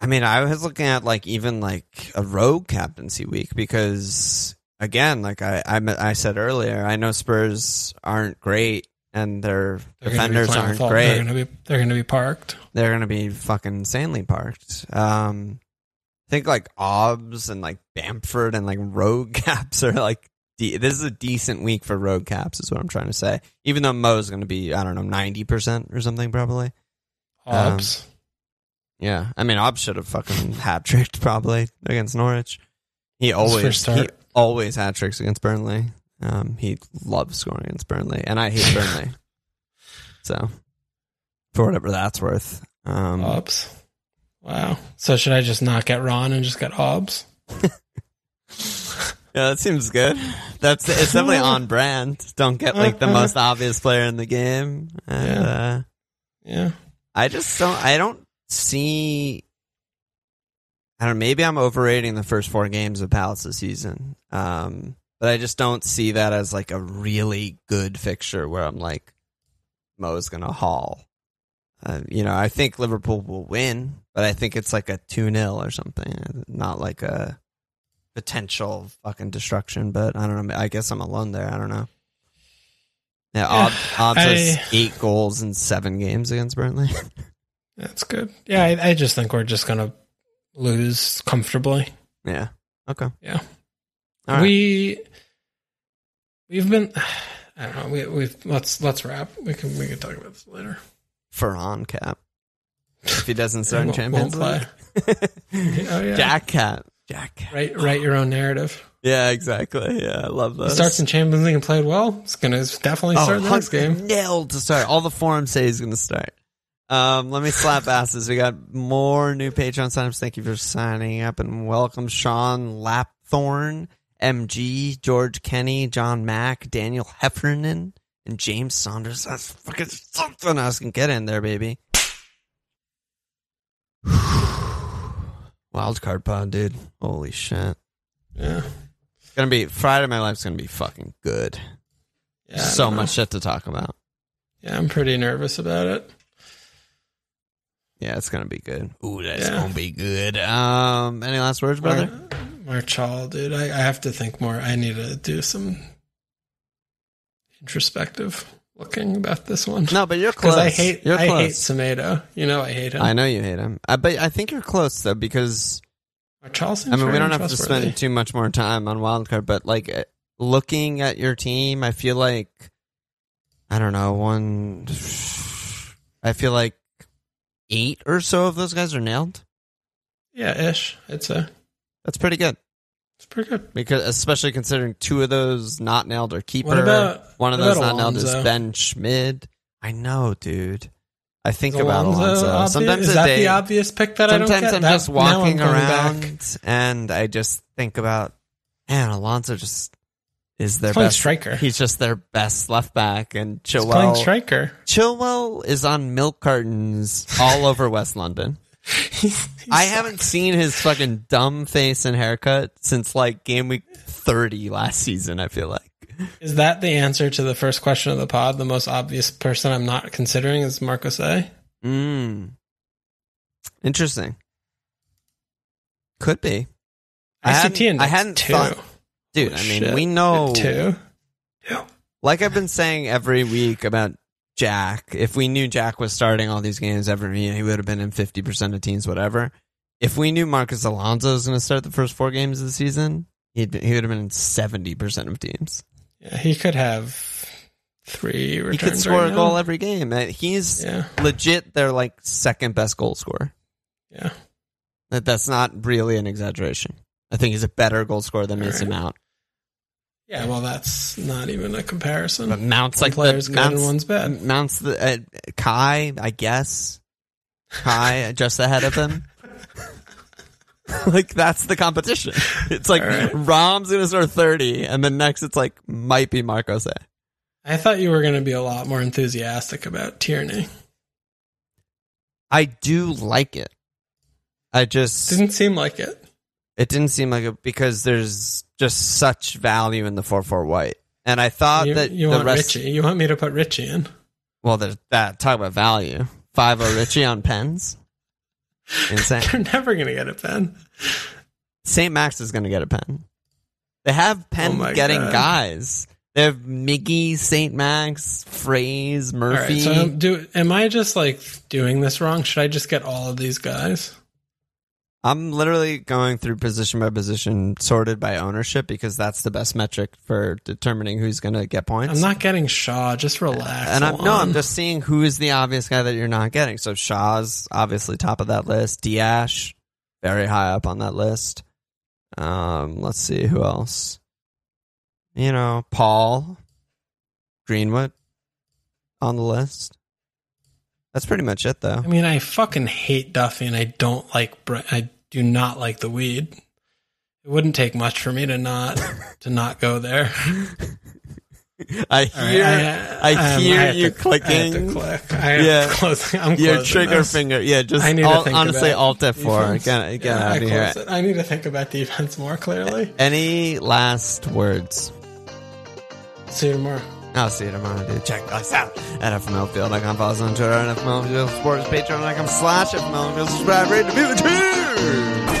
I mean, I was looking at like even like a rogue captaincy week because again, like I I, I said earlier, I know Spurs aren't great and their They're defenders aren't great. They're gonna be they're gonna be parked. They're gonna be fucking insanely parked. Um, I think like Obbs and like Bamford and like rogue caps are like. De- this is a decent week for rogue caps, is what I'm trying to say. Even though Mo's going to be, I don't know, ninety percent or something probably. Um, Yeah, I mean, Obbs should have fucking hat tricked probably against Norwich. He always he always hat tricks against Burnley. Um, he loves scoring against Burnley, and I hate Burnley. So, for whatever that's worth, um, Hobbs. Wow. So should I just not get Ron and just get Hobbs? yeah, that seems good. That's it's definitely on brand. Don't get like the most obvious player in the game. And, Yeah. uh, Yeah. I just don't. I don't see. I don't. Maybe I'm overrating the first four games of Palace this season. Um, but I just don't see that as like a really good fixture where I'm like, Mo's gonna haul. Uh, you know, I think Liverpool will win, but I think it's like a two 0 or something, not like a potential fucking destruction. But I don't know. I guess I'm alone there. I don't know. Yeah, Ob- Obbs has I- eight goals in seven games against Burnley. That's good. Yeah, I, I just think we're just gonna lose comfortably. Yeah. Okay. Yeah. All right. We we've been I don't know, we we've let's let's wrap. We can we can talk about this later. Ferran cap. If he doesn't start in Champions League. Oh yeah. Jack cap. Jack cap. Write write your own narrative. Yeah, exactly. Yeah, I love He those. starts in Champions League and played well. It's gonna definitely start the next game. Nailed to start. All the forums say he's going to start. Um, let me slap asses. We got more new Patreon signups. Thank you for signing up and welcome Sean Lapthorn, MG, George Kenny, John Mack, Daniel Heffernan, and James Saunders. That's fucking something else can get in there, baby. Wildcard pod, dude. Holy shit. Yeah. It's gonna be Friday My Life's gonna be fucking good. Yeah. So much shit to talk about. Yeah, I'm pretty nervous about it. Yeah, it's gonna be good. Ooh, that's Yeah. gonna be good. Um, any last words, brother? Mar- Marçal, dude. I, I have to think more. I need to do some introspective looking about this one. No, but you're close. I hate You're I close. hate Semedo. You know I hate him. I know you hate him, I, but I think you're close though because seems I mean we don't have to spend too much more time on wildcard, but like uh, looking at your team, I feel like I don't know one. I feel like eight or so of those guys are nailed. Yeah, ish. I'd say That's pretty good it's pretty good. because especially considering two of those not nailed are keeper. What about one of those not nailed is Ben Schmid. I know, dude. I think Is about Alonso Alonso. obvious? Sometimes is that day, the obvious pick that I don't get. Sometimes I'm That- just now I'm walking around back. and I just think about, man, Alonso just is their best striker. He's just their best left back, and He's playing Chilwell. striker. Chilwell is on milk cartons all over West London. I haven't seen his fucking dumb face and haircut since like game week thirty last season. I feel like. Is that the answer to the first question of the pod? The most obvious person I'm not considering is Marcos A. Mm. Interesting. Could be. I ICT hadn't- I hadn't two. thought- Dude, I mean, shit. we know two. like I've been saying every week about Jack. If we knew Jack was starting all these games every year, he would have been in fifty percent of teams, whatever. If we knew Marcos Alonso was going to start the first four games of the season, he'd been, he would have been in seventy percent of teams. Yeah, he could have three returns. He could score right a now. goal every game. Uh, He's Yeah, legit their like second best goal scorer. yeah. That that's not really an exaggeration. I think he's a better goal scorer than Mason Alright. Mount. Yeah, well, that's not even a comparison. But Mount's One like player's the good and Mount's, one's bad. Mount's the uh, Kai, I guess. Kai just ahead of him. like that's the competition. It's like Alright. Rom's gonna score thirty, and then next it's like might be Marcos. A. I thought you were going to be a lot more enthusiastic about Tierney. I do like it. I just Didn't seem like it. it didn't seem like it because there's just such value in the four four white, and I thought You, that you the want rest. Ritchie? You want me to put Ritchie in? Well, there's that. Talk about value. Five O Ritchie on pens. Insane. They're never going to get a pen. St. Max is going to get a pen. They have pen Oh getting God. guys. They have Miggy, St. Max, Fraser, Murphy. right, so do am I just like doing this wrong? Should I just get all of these guys? I'm literally going through position by position, sorted by ownership, because that's the best metric for determining who's going to get points. I'm not getting Shaw. Just relax. and I'm no, I'm just seeing who is the obvious guy that you're not getting. So Shaw's obviously top of that list. Dias, very high up on that list. Um, let's see who else. You know, Paul Greenwood on the list. That's pretty much it, though. I mean, I fucking hate Duffy, and I don't like. Bre- I do not like the weed. It wouldn't take much for me to not to not go there. I All right, hear, I, I um, hear have you to- clicking. I have to click. I Yeah. closing. I'm your trigger this. finger. Yeah, just I need to think honestly, about Alt F4. Get, get Yeah, out of here. it. I need to think about defense more clearly. Any last words? See you tomorrow. I'll see you tomorrow, dude. Check us out at FMLfield.com. Follow us on Twitter at FMLfield Sports, Patreon.com slash FMLfield. Subscribe, rate, review, cheers!